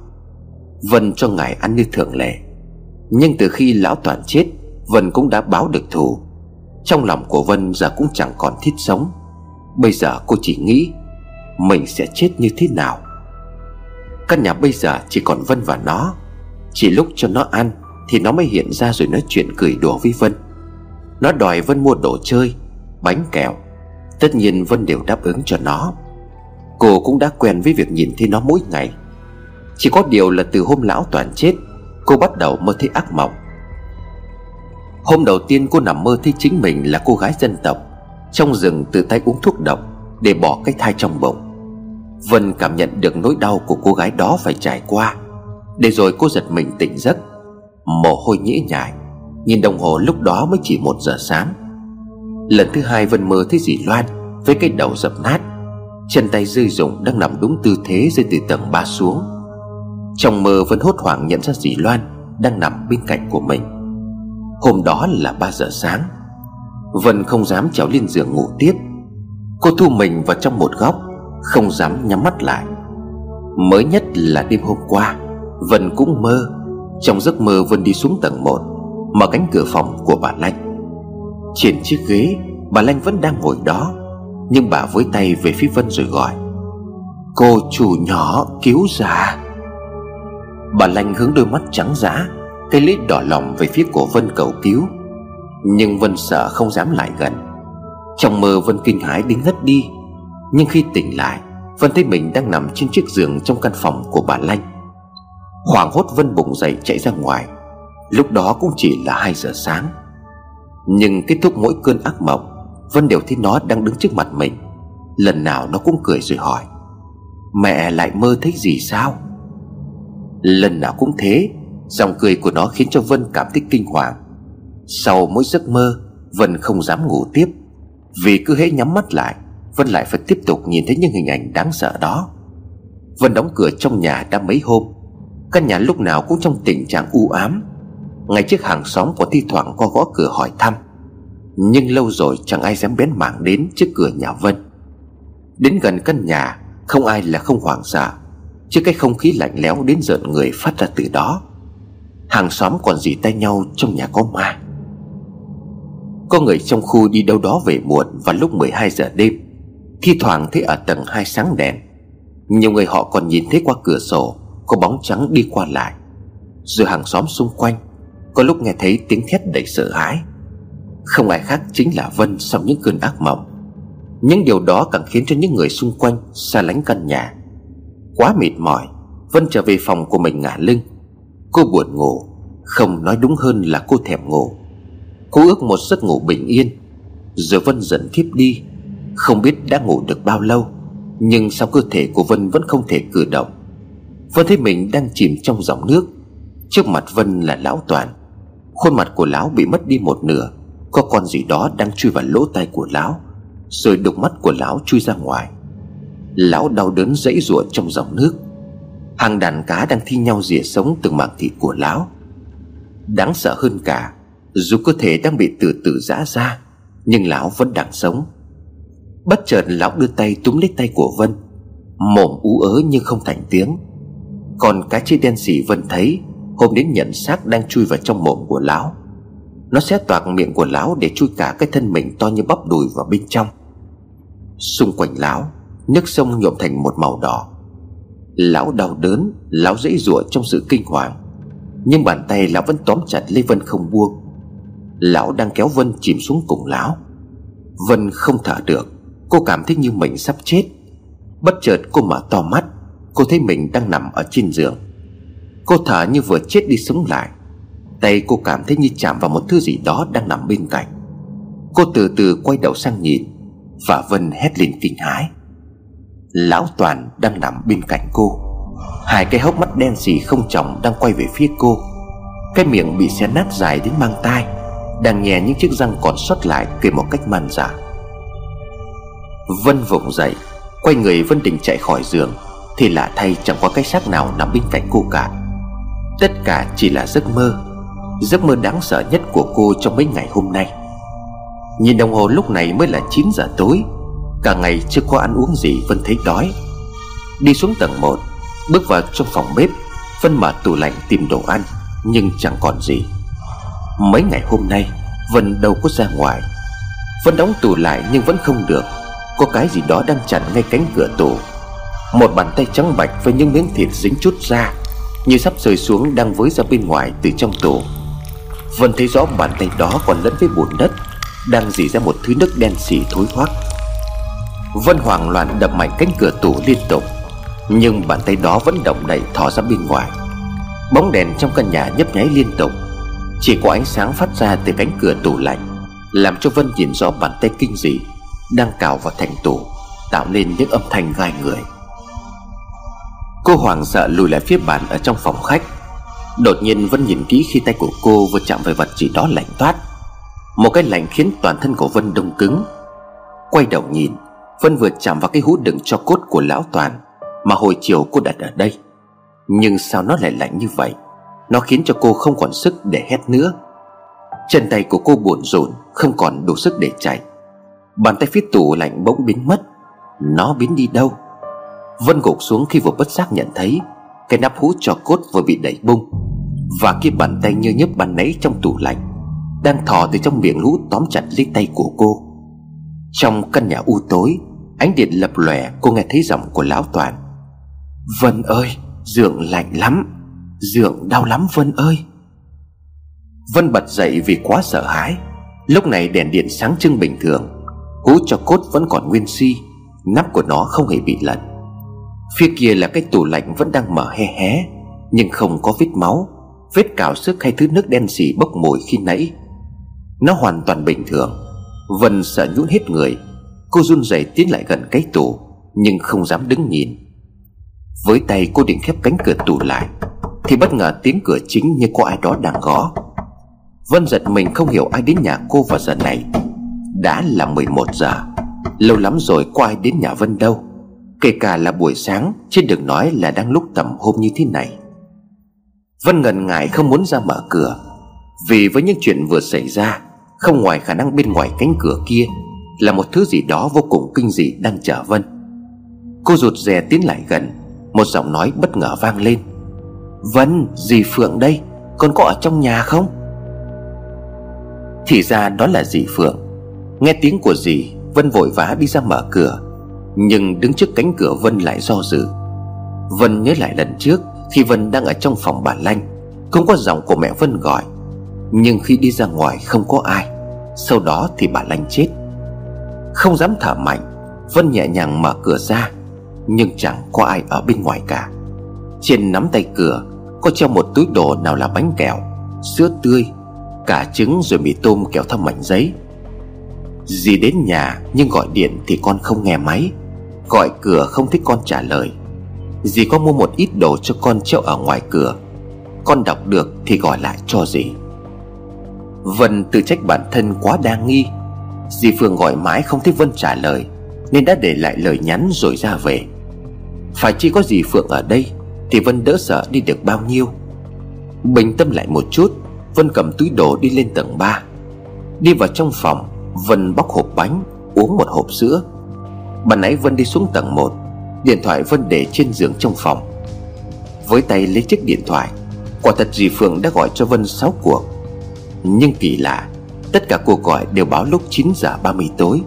[SPEAKER 1] Vân cho ngài ăn như thường lệ. Nhưng từ khi lão toàn chết, Vân cũng đã báo được thù. Trong lòng của Vân giờ cũng chẳng còn thiết sống. Bây giờ cô chỉ nghĩ, Mình sẽ chết như thế nào? Căn nhà bây giờ chỉ còn Vân và nó. Chỉ lúc cho nó ăn Thì nó mới hiện ra rồi nói chuyện cười đùa với Vân. Nó đòi Vân mua đồ chơi, Bánh kẹo. Tất nhiên Vân đều đáp ứng cho nó. Cô cũng đã quen với việc nhìn thấy nó mỗi ngày. Chỉ có điều là từ hôm lão toàn chết, Cô bắt đầu mơ thấy ác mộng. Hôm đầu tiên cô nằm mơ thấy chính mình là cô gái dân tộc, Trong rừng tự tay uống thuốc độc Để bỏ cái thai trong bụng. Vân cảm nhận được nỗi đau của cô gái đó phải trải qua, Để rồi cô giật mình tỉnh giấc. Mồ hôi nhễ nhại, Nhìn đồng hồ lúc đó mới chỉ một giờ sáng. Lần thứ hai Vân mơ thấy dì Loan Với cái đầu dập nát, Chân tay rơi rụng đang nằm đúng tư thế rơi từ tầng ba xuống. Trong mơ vẫn hốt hoảng nhận ra dì Loan Đang nằm bên cạnh của mình. Hôm đó là 3 giờ sáng. Vân không dám trèo lên giường ngủ tiếp. Cô thu mình vào trong một góc, Không dám nhắm mắt lại. Mới nhất là đêm hôm qua, Vân cũng mơ. Trong giấc mơ Vân đi xuống tầng 1 Mở cánh cửa phòng của bà Lanh. Trên chiếc ghế, Bà Lanh vẫn đang ngồi đó, Nhưng bà với tay về phía Vân rồi gọi. Cô chủ nhỏ cứu già. Bà Lanh hướng đôi mắt trắng giã Cây lít đỏ lòng về phía cổ Vân cầu cứu. Nhưng Vân sợ không dám lại gần. Trong mơ Vân kinh hãi đến ngất đi. Nhưng khi tỉnh lại, Vân thấy mình đang nằm trên chiếc giường trong căn phòng của bà Lanh. Hoàng hốt Vân bụng dậy chạy ra ngoài. Lúc đó cũng chỉ là 2 giờ sáng. Nhưng kết thúc mỗi cơn ác mộng, Vân đều thấy nó đang đứng trước mặt mình. Lần nào nó cũng cười rồi hỏi, Mẹ lại mơ thấy gì sao? Lần nào cũng thế, Dòng cười của nó khiến cho Vân cảm thấy kinh hoàng. Sau mỗi giấc mơ, Vân không dám ngủ tiếp. Vì cứ hễ nhắm mắt lại, Vân lại phải tiếp tục nhìn thấy những hình ảnh đáng sợ đó. Vân đóng cửa trong nhà đã mấy hôm. Căn nhà lúc nào cũng trong tình trạng u ám. Ngay trước hàng xóm có thi thoảng có gõ cửa hỏi thăm. Nhưng lâu rồi chẳng ai dám bén mảng đến trước cửa nhà Vân. Đến gần căn nhà, Không ai là không hoảng sợ. Trước cái không khí lạnh lẽo đến giận người phát ra từ đó. Hàng xóm còn dì tay nhau trong nhà có ma. Có người trong khu đi đâu đó về muộn vào lúc 12 giờ đêm. Thi thoảng thấy ở tầng hai sáng đèn. Nhiều người họ còn nhìn thấy qua cửa sổ, Có bóng trắng đi qua lại. Rồi hàng xóm xung quanh, Có lúc nghe thấy tiếng thét đầy sợ hãi. Không ai khác chính là Vân sau những cơn ác mộng. Những điều đó càng khiến cho những người xung quanh xa lánh căn nhà. Quá mệt mỏi Vân trở về phòng của mình ngả lưng. Cô buồn ngủ, Không nói đúng hơn là cô thèm ngủ. Cô ước một giấc ngủ bình yên. Rồi Vân dần thiếp đi, Không biết đã ngủ được bao lâu, Nhưng sao cơ thể của Vân vẫn không thể cử động. Vân thấy mình đang chìm trong dòng nước. Trước mặt Vân là lão Toàn, Khuôn mặt của lão bị mất đi một nửa, Có con gì đó đang chui vào lỗ tai của lão, Rồi đục mắt của lão chui ra ngoài. Lão đau đớn dãy rủa trong dòng nước. Hàng đàn cá đang thi nhau rỉa sống từng mảng thịt của lão. Đáng sợ hơn cả, Dù cơ thể đang bị từ từ giã ra, Nhưng lão vẫn đang sống. Bất chợt lão đưa tay túm lấy tay của Vân. Mồm ú ớ nhưng không thành tiếng. Còn cá chê đen xỉ Vân thấy, Hôm đến nhận xác đang chui vào trong mồm của lão. Nó sẽ toạc miệng của lão Để chui cả cái thân mình to như bắp đùi vào bên trong. Xung quanh lão Nước sông nhuộm thành một màu đỏ. Lão đau đớn, Lão dãy rủa trong sự kinh hoàng. Nhưng bàn tay lão vẫn tóm chặt lê Vân không buông. Lão đang kéo Vân chìm xuống cùng lão. Vân không thở được, Cô cảm thấy như mình sắp chết. Bất chợt cô mở to mắt, Cô thấy mình đang nằm ở trên giường. Cô thở như vừa chết đi sống lại. Tay cô cảm thấy như chạm vào một thứ gì đó đang nằm bên cạnh. Cô từ từ quay đầu sang nhìn, Và Vân hét lên kinh hãi. Lão Toàn đang nằm bên cạnh cô. Hai cái hốc mắt đen xì không tròng đang quay về phía cô. Cái miệng bị xé nát dài đến mang tai, Đang nhè những chiếc răng còn sót lại kể một cách man dả Vân vùng dậy, Quay người Vân định chạy khỏi giường, Thì lạ thay chẳng có cái xác nào nằm bên cạnh cô cả. Tất cả chỉ là giấc mơ Giấc mơ đáng sợ nhất của cô trong mấy ngày hôm nay. Nhìn đồng hồ lúc này mới là 9 giờ tối Cả ngày chưa có ăn uống gì Vân thấy đói. Đi xuống tầng 1 Bước vào trong phòng bếp, Vân mở tủ lạnh tìm đồ ăn, Nhưng chẳng còn gì. Mấy ngày hôm nay, Vân đâu có ra ngoài. Vân đóng tủ lại nhưng vẫn không được. Có cái gì đó đang chặn ngay cánh cửa tủ. Một bàn tay trắng bạch với những miếng thịt dính chút ra Như sắp rơi xuống đang với ra bên ngoài từ trong tủ. Vân thấy rõ bàn tay đó còn lẫn với bùn đất, Đang dì ra một thứ nước đen xỉ thối hoắc Vân hoảng loạn đập mạnh cánh cửa tủ liên tục, Nhưng bàn tay đó vẫn động đậy thò ra bên ngoài. Bóng đèn trong căn nhà nhấp nháy liên tục, Chỉ có ánh sáng phát ra từ cánh cửa tủ lạnh, Làm cho Vân nhìn rõ bàn tay kinh dị Đang cào vào thành tủ Tạo nên những âm thanh gai người. Cô hoảng sợ lùi lại phía bàn ở trong phòng khách. Đột nhiên Vân nhìn kỹ khi tay của cô vừa chạm vào vật gì đó lạnh toát. Một cái lạnh khiến toàn thân của Vân đông cứng, Quay đầu nhìn. Vân vừa chạm vào cái hũ đựng cho cốt của lão Toàn, Mà hồi chiều cô đặt ở đây. Nhưng sao nó lại lạnh như vậy? Nó khiến cho cô không còn sức để hét nữa. Chân tay của cô buồn rộn, Không còn đủ sức để chạy. Bàn tay phía tủ lạnh bỗng biến mất. Nó biến đi đâu? Vân gục xuống khi vừa bất giác nhận thấy, Cái nắp hũ cho cốt vừa bị đẩy bung, Và cái bàn tay như nhấp bàn nấy trong tủ lạnh Đang thò từ trong miệng hũ tóm chặt lấy tay của cô. Trong căn nhà u tối, Ánh điện lập lòe cô nghe thấy giọng của lão Toàn. Vân ơi Dượng lạnh lắm. Dượng đau lắm Vân ơi. Vân bật dậy vì quá sợ hãi. Lúc này đèn điện sáng trưng bình thường. Hú cho cốt vẫn còn nguyên si, Nắp của nó không hề bị lật. Phía kia là cái tủ lạnh vẫn đang mở hé hé, Nhưng không có vết máu, Vết cào sức hay thứ nước đen xì bốc mùi khi nãy. Nó hoàn toàn bình thường. Vân sợ nhũn hết người. Cô run rẩy tiến lại gần cái tủ, Nhưng không dám đứng nhìn. Với tay cô định khép cánh cửa tủ lại, Thì bất ngờ tiếng cửa chính như có ai đó đang gõ. Vân giật mình không hiểu ai đến nhà cô vào giờ này. Đã là 11 giờ, Lâu lắm rồi có ai đến nhà Vân đâu. Kể cả là buổi sáng, Chứ đừng nói là đang lúc tầm hôm như thế này. Vân ngần ngại không muốn ra mở cửa, Vì với những chuyện vừa xảy ra không ngoài khả năng bên ngoài cánh cửa kia Là một thứ gì đó vô cùng kinh dị đang chờ Vân. Cô rụt rè tiến lại gần Một giọng nói bất ngờ vang lên. Vân, dì Phượng đây Con có ở trong nhà không? Thì ra đó là dì Phượng. Nghe tiếng của dì Vân vội vã đi ra mở cửa Nhưng đứng trước cánh cửa Vân lại do dự. Vân nhớ lại lần trước Khi Vân đang ở trong phòng bà Lanh Không có giọng của mẹ Vân gọi nhưng khi đi ra ngoài không có ai, Sau đó thì bà Lanh chết. Không dám thở mạnh, Vân nhẹ nhàng mở cửa ra, Nhưng chẳng có ai ở bên ngoài cả. Trên nắm tay cửa, Có treo một túi đồ nào là bánh kẹo, Sữa tươi, Cả trứng rồi mì tôm kéo theo mảnh giấy. Dì đến nhà nhưng gọi điện thì con không nghe máy. Gọi cửa không thích con trả lời. Dì có mua một ít đồ cho con treo ở ngoài cửa. Con đọc được thì gọi lại cho dì. Vân tự trách bản thân quá đa nghi. Dì Phương gọi mãi không thấy Vân trả lời, Nên đã để lại lời nhắn rồi ra về. Phải chỉ có dì Phượng ở đây, Thì Vân đỡ sợ đi được bao nhiêu. Bình tâm lại một chút, Vân cầm túi đồ đi lên tầng 3 Đi vào trong phòng, Vân bóc hộp bánh, Uống một hộp sữa. Ban nãy Vân đi xuống tầng 1 Điện thoại Vân để trên giường trong phòng. Với tay lấy chiếc điện thoại, Quả thật dì Phượng đã gọi cho Vân 6 cuộc. Nhưng kỳ lạ, Tất cả cuộc gọi đều báo lúc 9 giờ 30 tối.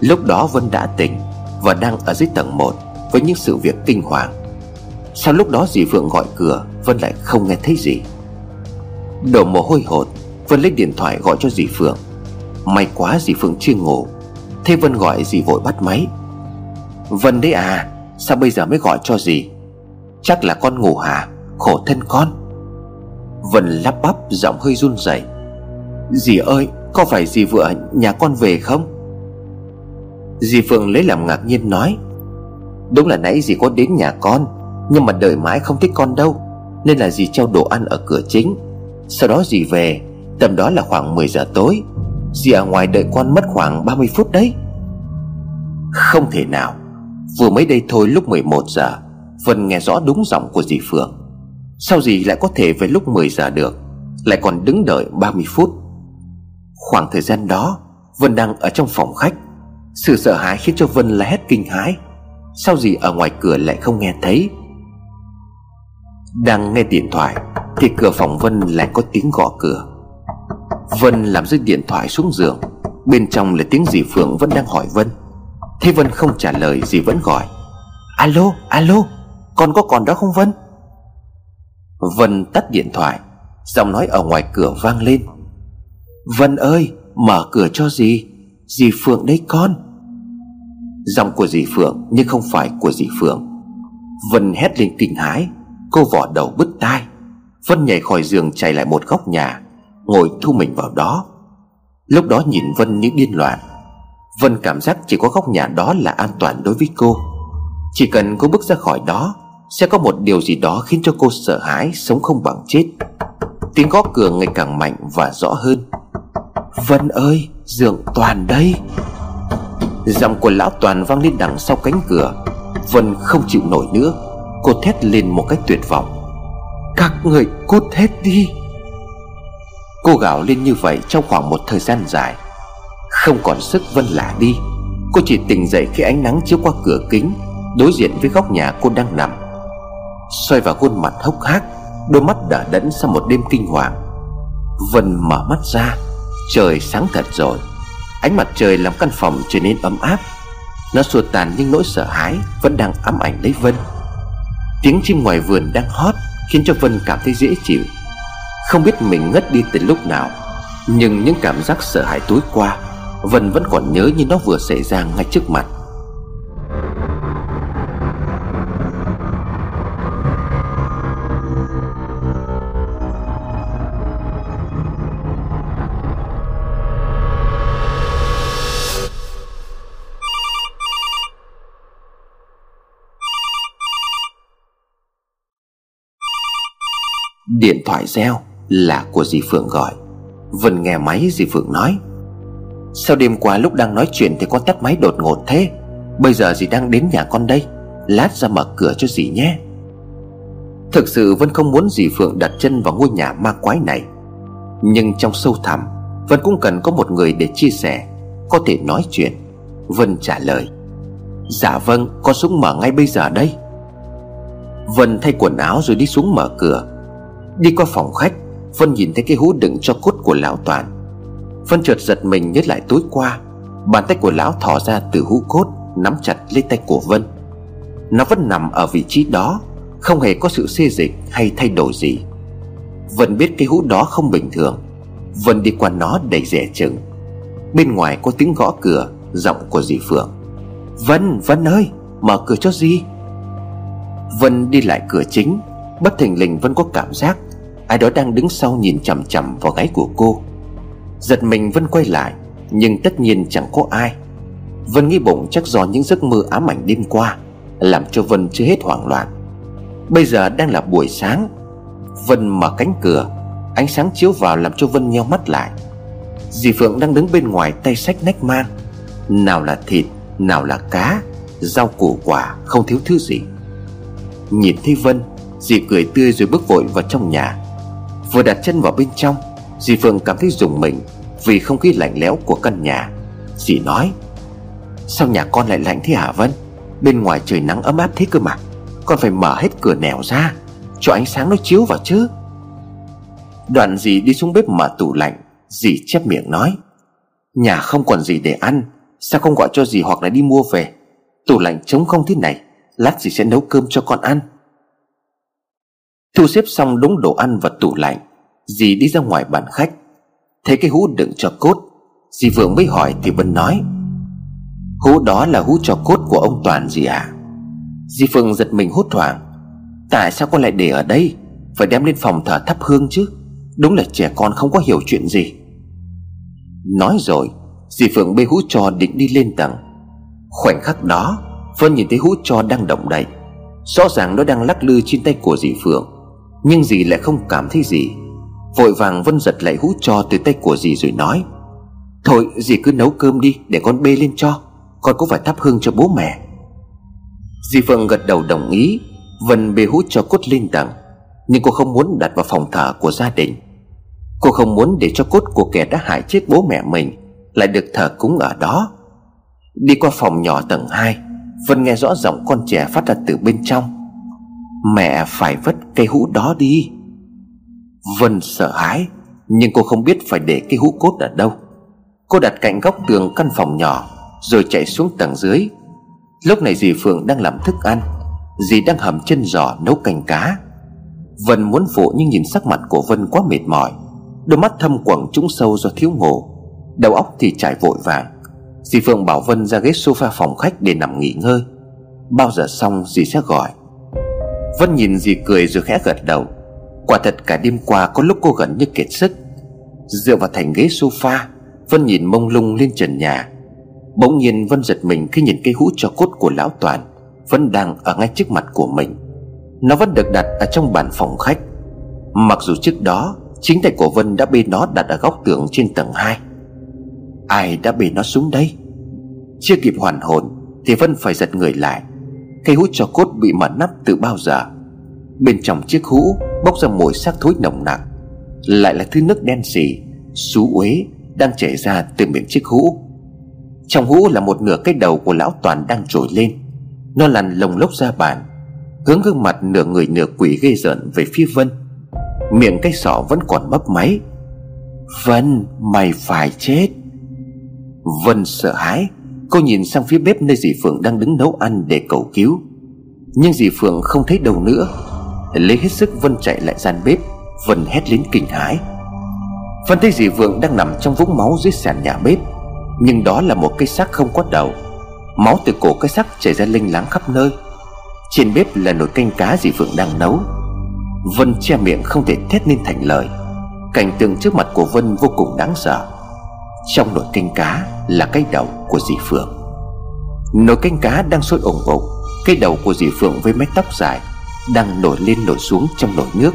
[SPEAKER 1] Lúc đó Vân đã tỉnh Và đang ở dưới tầng 1 Với những sự việc kinh hoàng. Sau lúc đó dì Phượng gọi cửa, Vân lại không nghe thấy gì. Đổ mồ hôi hột, Vân lấy điện thoại gọi cho dì Phượng. May quá dì Phượng chưa ngủ, Thế Vân gọi dì vội bắt máy. Vân đấy à Sao bây giờ mới gọi cho dì? Chắc là con ngủ hả? Khổ thân con. Vân lắp bắp giọng hơi run rẩy. Dì ơi, Có phải dì vừa nhà con về không? Dì Phượng lấy làm ngạc nhiên nói. Đúng là nãy dì có đến nhà con, Nhưng mà đợi mãi không thích con đâu, Nên là dì treo đồ ăn ở cửa chính. Sau đó dì về, Tầm đó là khoảng 10 giờ tối. Dì ở ngoài đợi con mất khoảng 30 phút đấy. Không thể nào, Vừa mới đây thôi lúc 11 giờ, Vân nghe rõ đúng giọng của dì Phượng. Sao gì lại có thể về lúc 10 giờ được? Lại còn đứng đợi 30 phút. Khoảng thời gian đó Vân đang ở trong phòng khách. Sự sợ hãi khiến cho Vân la hét kinh hãi. Sao gì ở ngoài cửa lại không nghe thấy? Đang nghe điện thoại Thì cửa phòng Vân lại có tiếng gõ cửa. Vân làm rơi điện thoại xuống giường. Bên trong là tiếng dì Phượng vẫn đang hỏi Vân. Thế Vân không trả lời dì vẫn gọi. Alo, alo Con có còn đó không Vân? Vân tắt điện thoại, Giọng nói ở ngoài cửa vang lên. Vân ơi, Mở cửa cho dì Dì Phượng đấy con. Giọng của dì Phượng nhưng không phải của dì Phượng. Vân hét lên kinh hãi, Cô vỏ đầu bứt tai. Vân nhảy khỏi giường chạy lại một góc nhà, Ngồi thu mình vào đó. Lúc đó nhìn Vân như điên loạn. Vân cảm giác chỉ có góc nhà đó là an toàn đối với cô. Chỉ cần cô bước ra khỏi đó sẽ có một điều gì đó khiến cho cô sợ hãi, Sống không bằng chết. Tiếng gõ cửa ngày càng mạnh và rõ hơn. Vân ơi, Dượng Toàn đây. Giọng của lão Toàn vang lên đằng sau cánh cửa. Vân không chịu nổi nữa. Cô thét lên một cách tuyệt vọng. Các người cút hết đi. Cô gào lên như vậy trong khoảng một thời gian dài. Không còn sức Vân lả đi. Cô chỉ tỉnh dậy khi ánh nắng chiếu qua cửa kính, Đối diện với góc nhà cô đang nằm. Xoay vào khuôn mặt hốc hác, Đôi mắt đã đẫn sau một đêm kinh hoàng. Vân mở mắt ra, Trời sáng thật rồi. Ánh mặt trời làm căn phòng trở nên ấm áp. Nó xua tàn những nỗi sợ hãi, Vẫn đang ám ảnh lấy Vân. Tiếng chim ngoài vườn đang hót Khiến cho Vân cảm thấy dễ chịu. Không biết mình ngất đi từ lúc nào, Nhưng những cảm giác sợ hãi tối qua, Vân vẫn còn nhớ như nó vừa xảy ra ngay trước mặt. Điện thoại reo là của dì Phượng gọi. Vân nghe máy, dì Phượng nói, Sao đêm qua lúc đang nói chuyện thì con tắt máy đột ngột thế? Bây giờ dì đang đến nhà con đây, Lát ra mở cửa cho dì nhé. Thực sự Vân không muốn dì Phượng đặt chân vào ngôi nhà ma quái này. Nhưng trong sâu thẳm, Vân cũng cần có một người để chia sẻ, Có thể nói chuyện. Vân trả lời Dạ vâng con xuống mở ngay bây giờ đây. Vân thay quần áo rồi đi xuống mở cửa. Đi qua phòng khách Vân nhìn thấy cái hũ đựng cho cốt của lão Toàn. Vân chợt giật mình nhớ lại tối qua Bàn tay của lão thò ra từ hũ cốt Nắm chặt lấy tay của Vân. Nó vẫn nằm ở vị trí đó Không hề có sự xê dịch hay thay đổi gì. Vân biết cái hũ đó không bình thường. Vân đi qua nó đầy rẻ chừng. Bên ngoài có tiếng gõ cửa Giọng của dì Phượng. Vân, Vân ơi, mở cửa cho gì Vân đi lại cửa chính Bất thình lình Vân có cảm giác Ai đó đang đứng sau nhìn chằm chằm vào gáy của cô. Giật mình Vân quay lại, Nhưng tất nhiên chẳng có ai. Vân nghĩ bụng chắc do những giấc mơ ám ảnh đêm qua, Làm cho Vân chưa hết hoảng loạn. Bây giờ đang là buổi sáng. Vân mở cánh cửa, Ánh sáng chiếu vào làm cho Vân nheo mắt lại. Dì Phượng đang đứng bên ngoài tay sách nách mang. Nào là thịt, Nào là cá, Rau củ quả, Không thiếu thứ gì. Nhìn thấy Vân, Dì cười tươi rồi bước vội vào trong nhà. Vừa đặt chân vào bên trong Dì Phượng cảm thấy rùng mình Vì không khí lạnh lẽo của căn nhà. Dì nói, Sao nhà con lại lạnh thế hả Vân? Bên ngoài trời nắng ấm áp thế cơ mà. Con phải mở hết cửa nẻo ra, Cho ánh sáng nó chiếu vào chứ. Đoạn dì đi xuống bếp mở tủ lạnh, Dì chép miệng nói, Nhà không còn gì để ăn, Sao không gọi cho dì hoặc là đi mua về? Tủ lạnh trống không thế này, Lát dì sẽ nấu cơm cho con ăn. Thu xếp xong đúng đồ ăn và tủ lạnh, Dì đi ra ngoài bàn khách. Thấy cái hũ đựng cho cốt, Dì Phượng mới hỏi thì Vân nói, Hũ đó là hũ cho cốt của ông Toàn gì à Dì Phượng giật mình hốt hoảng, Tại sao con lại để ở đây? Phải đem lên phòng thờ thắp hương chứ, Đúng là trẻ con không có hiểu chuyện gì. Nói rồi, Dì Phượng bê hũ trò định đi lên tầng. Khoảnh khắc đó, Vân nhìn thấy hũ trò đang động đậy, Rõ ràng nó đang lắc lư trên tay của dì Phượng. Nhưng dì lại không cảm thấy gì. Vội vàng Vân giật lại hũ cho từ tay của dì rồi nói, Thôi, dì cứ nấu cơm đi, Để con bê lên cho. Con cũng phải thắp hương cho bố mẹ? Dì Phượng gật đầu đồng ý. Vân bê hũ cho cốt lên tầng Nhưng cô không muốn đặt vào phòng thờ của gia đình. Cô không muốn để cho cốt của kẻ đã hại chết bố mẹ mình Lại được thờ cúng ở đó. Đi qua phòng nhỏ tầng 2 Vân nghe rõ giọng con trẻ phát ra từ bên trong. Mẹ phải vứt cây hũ đó đi. Vân sợ hãi, Nhưng cô không biết phải để cái hũ cốt ở đâu. Cô đặt cạnh góc tường căn phòng nhỏ, Rồi chạy xuống tầng dưới. Lúc này dì Phượng đang làm thức ăn, Dì đang hầm chân giò nấu canh cá. Vân muốn phụ nhưng nhìn sắc mặt của Vân quá mệt mỏi. Đôi mắt thâm quầng trũng sâu do thiếu ngủ. Đầu óc thì trải vội vàng. Dì Phượng bảo Vân ra ghế sofa phòng khách để nằm nghỉ ngơi. Bao giờ xong dì sẽ gọi. Vân nhìn dì cười rồi khẽ gật đầu. Quả thật cả đêm qua có lúc cô gần như kiệt sức. Dựa vào thành ghế sofa, Vân nhìn mông lung lên trần nhà. Bỗng nhiên Vân giật mình khi nhìn cây hũ cho cốt của lão Toàn. Vẫn đang ở ngay trước mặt của mình. Nó vẫn được đặt ở trong bàn phòng khách. Mặc dù trước đó, Chính tay của Vân đã bê nó đặt ở góc tường trên tầng 2 Ai đã bê nó xuống đây? Chưa kịp hoàn hồn Thì Vân phải giật người lại. Cây hút cho cốt bị mở nắp từ bao giờ? Bên trong chiếc hũ Bốc ra mùi xác thối nồng nặc. Lại là thứ nước đen xì, Xú uế đang chảy ra từ miệng chiếc hũ. Trong hũ là một nửa cái đầu của lão Toàn đang trồi lên. Nó lăn lồng lốc ra bàn, Hướng gương mặt nửa người nửa quỷ ghê rợn về phía Vân. Miệng cái sọ vẫn còn mấp máy. Vân, mày phải chết. Vân sợ hãi Cô nhìn sang phía bếp nơi dì Phượng đang đứng nấu ăn để cầu cứu. Nhưng dì Phượng không thấy đâu nữa. Lấy hết sức Vân chạy lại gian bếp, Vân hét lên kinh hãi. Vân thấy dì Phượng đang nằm trong vũng máu dưới sàn nhà bếp, Nhưng đó là một cái xác không có đầu. Máu từ cổ cái xác chảy ra linh láng khắp nơi. Trên bếp là nồi canh cá dì Phượng đang nấu. Vân che miệng không thể thét nên thành lời. Cảnh tượng trước mặt của Vân vô cùng đáng sợ. Trong nồi canh cá là cái đầu của dì Phượng. Nồi canh cá đang sôi ủng ục Cái đầu của dì Phượng với mái tóc dài Đang nổi lên nổi xuống trong nồi nước.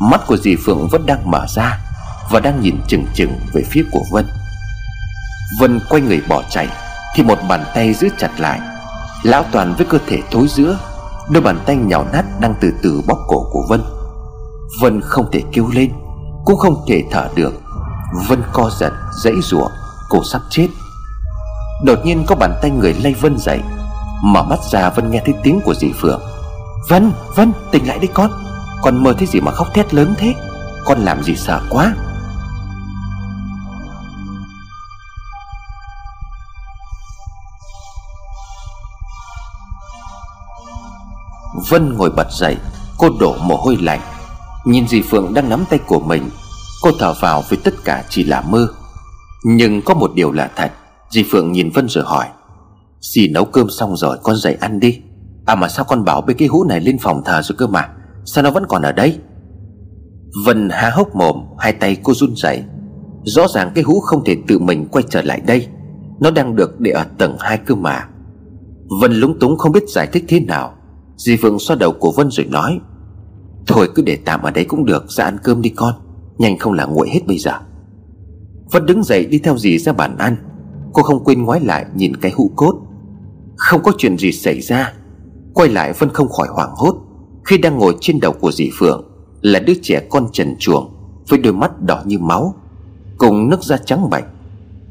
[SPEAKER 1] Mắt của dì Phượng vẫn đang mở ra Và đang nhìn chừng chừng về phía của Vân. Vân quay người bỏ chạy, Thì một bàn tay giữ chặt lại. Lão Toàn với cơ thể thối giữa, Đôi bàn tay nhào nát đang từ từ bóp cổ của Vân. Vân không thể kêu lên, Cũng không thể thở được. Vân co giật, dãy rủa Cô sắp chết. Đột nhiên có bàn tay người lay Vân dậy Mở mắt ra Vân nghe thấy tiếng của dì Phượng. Vân, Vân tỉnh lại đi con Con mơ thấy gì mà khóc thét lớn thế? Con làm gì sợ quá? Vân ngồi bật dậy Cô đổ mồ hôi lạnh. Nhìn dì Phượng đang nắm tay của mình Cô thở vào vì tất cả chỉ là mơ. Nhưng có một điều là thật Dì Phượng nhìn Vân rồi hỏi Dì nấu cơm xong rồi con dậy ăn đi. À mà sao con bảo bê cái hũ này lên phòng thờ rồi cơ mà? Sao nó vẫn còn ở đây? Vân há hốc mồm, Hai tay cô run rẩy. Rõ ràng cái hũ không thể tự mình quay trở lại đây. Nó đang được để ở tầng hai cơ mà. Vân lúng túng không biết giải thích thế nào. Dì Phượng xoa đầu của Vân rồi nói, Thôi cứ để tạm ở đấy cũng được, Ra ăn cơm đi con. Nhanh không là nguội hết bây giờ. Vân đứng dậy đi theo dì ra bàn ăn. Cô không quên ngoái lại nhìn cái hũ cốt. Không có chuyện gì xảy ra. Quay lại Vân không khỏi hoảng hốt. Khi đang ngồi trên đầu của dì Phượng, Là đứa trẻ con trần chuồng Với đôi mắt đỏ như máu, Cùng nước da trắng bạch.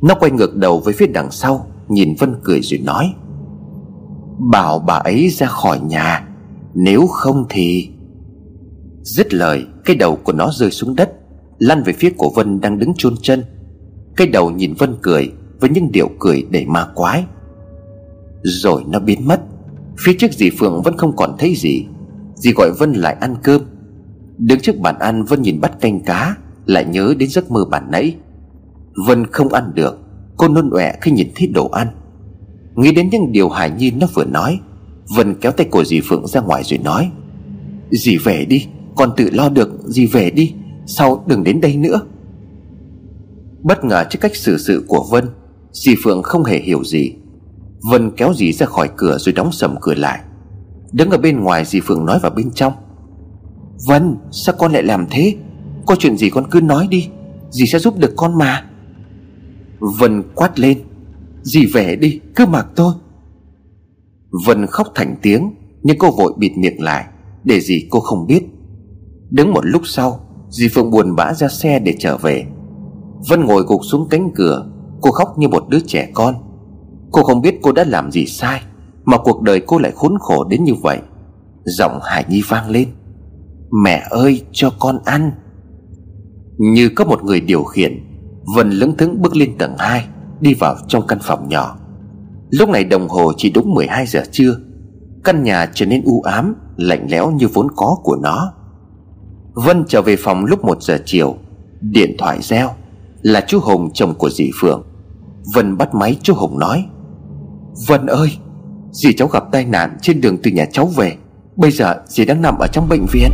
[SPEAKER 1] Nó quay ngược đầu với phía đằng sau, Nhìn Vân cười rồi nói, Bảo bà ấy ra khỏi nhà, Nếu không thì Dứt lời, Cái đầu của nó rơi xuống đất, Lăn về phía của Vân đang đứng chôn chân. Cái đầu nhìn Vân cười với những điệu cười đầy ma quái. Rồi nó biến mất. Phía trước dì Phượng vẫn không còn thấy gì. Dì gọi Vân lại ăn cơm. Đứng trước bàn ăn, Vân nhìn bắt canh cá, Lại nhớ đến giấc mơ bản nãy. Vân không ăn được. Cô nôn ọe khi nhìn thấy đồ ăn. Nghĩ đến những điều Hải Nhi nó vừa nói, Vân kéo tay của dì Phượng ra ngoài rồi nói, Dì về đi, Con tự lo được, Dì về đi, Sau đừng đến đây nữa. Bất ngờ trước cách xử sự của Vân Dì Phượng không hề hiểu gì. Vân kéo dì ra khỏi cửa rồi đóng sầm cửa lại. Đứng ở bên ngoài dì Phượng nói vào bên trong. Vân, sao con lại làm thế? Có chuyện gì con cứ nói đi. Dì sẽ giúp được con mà. Vân quát lên. Dì về đi, cứ mặc tôi. Vân khóc thành tiếng, Nhưng cô vội bịt miệng lại, Để gì cô không biết. Đứng một lúc sau Dì Phượng buồn bã ra xe để trở về. Vân ngồi gục xuống cánh cửa Cô khóc như một đứa trẻ con. Cô không biết cô đã làm gì sai, Mà cuộc đời cô lại khốn khổ đến như vậy. Giọng Hải Nhi vang lên. Mẹ ơi, cho con ăn. Như có một người điều khiển, Vân lững thững bước lên tầng 2 Đi vào trong căn phòng nhỏ. Lúc này đồng hồ chỉ đúng 12 giờ trưa. Căn nhà trở nên u ám, Lạnh lẽo như vốn có của nó. Vân trở về phòng lúc 1 giờ chiều. Điện thoại reo, Là chú Hùng chồng của dì Phượng. Vân bắt máy chú Hùng nói. Vân ơi, Dì cháu gặp tai nạn trên đường từ nhà cháu về. Bây giờ dì đang nằm ở trong bệnh viện.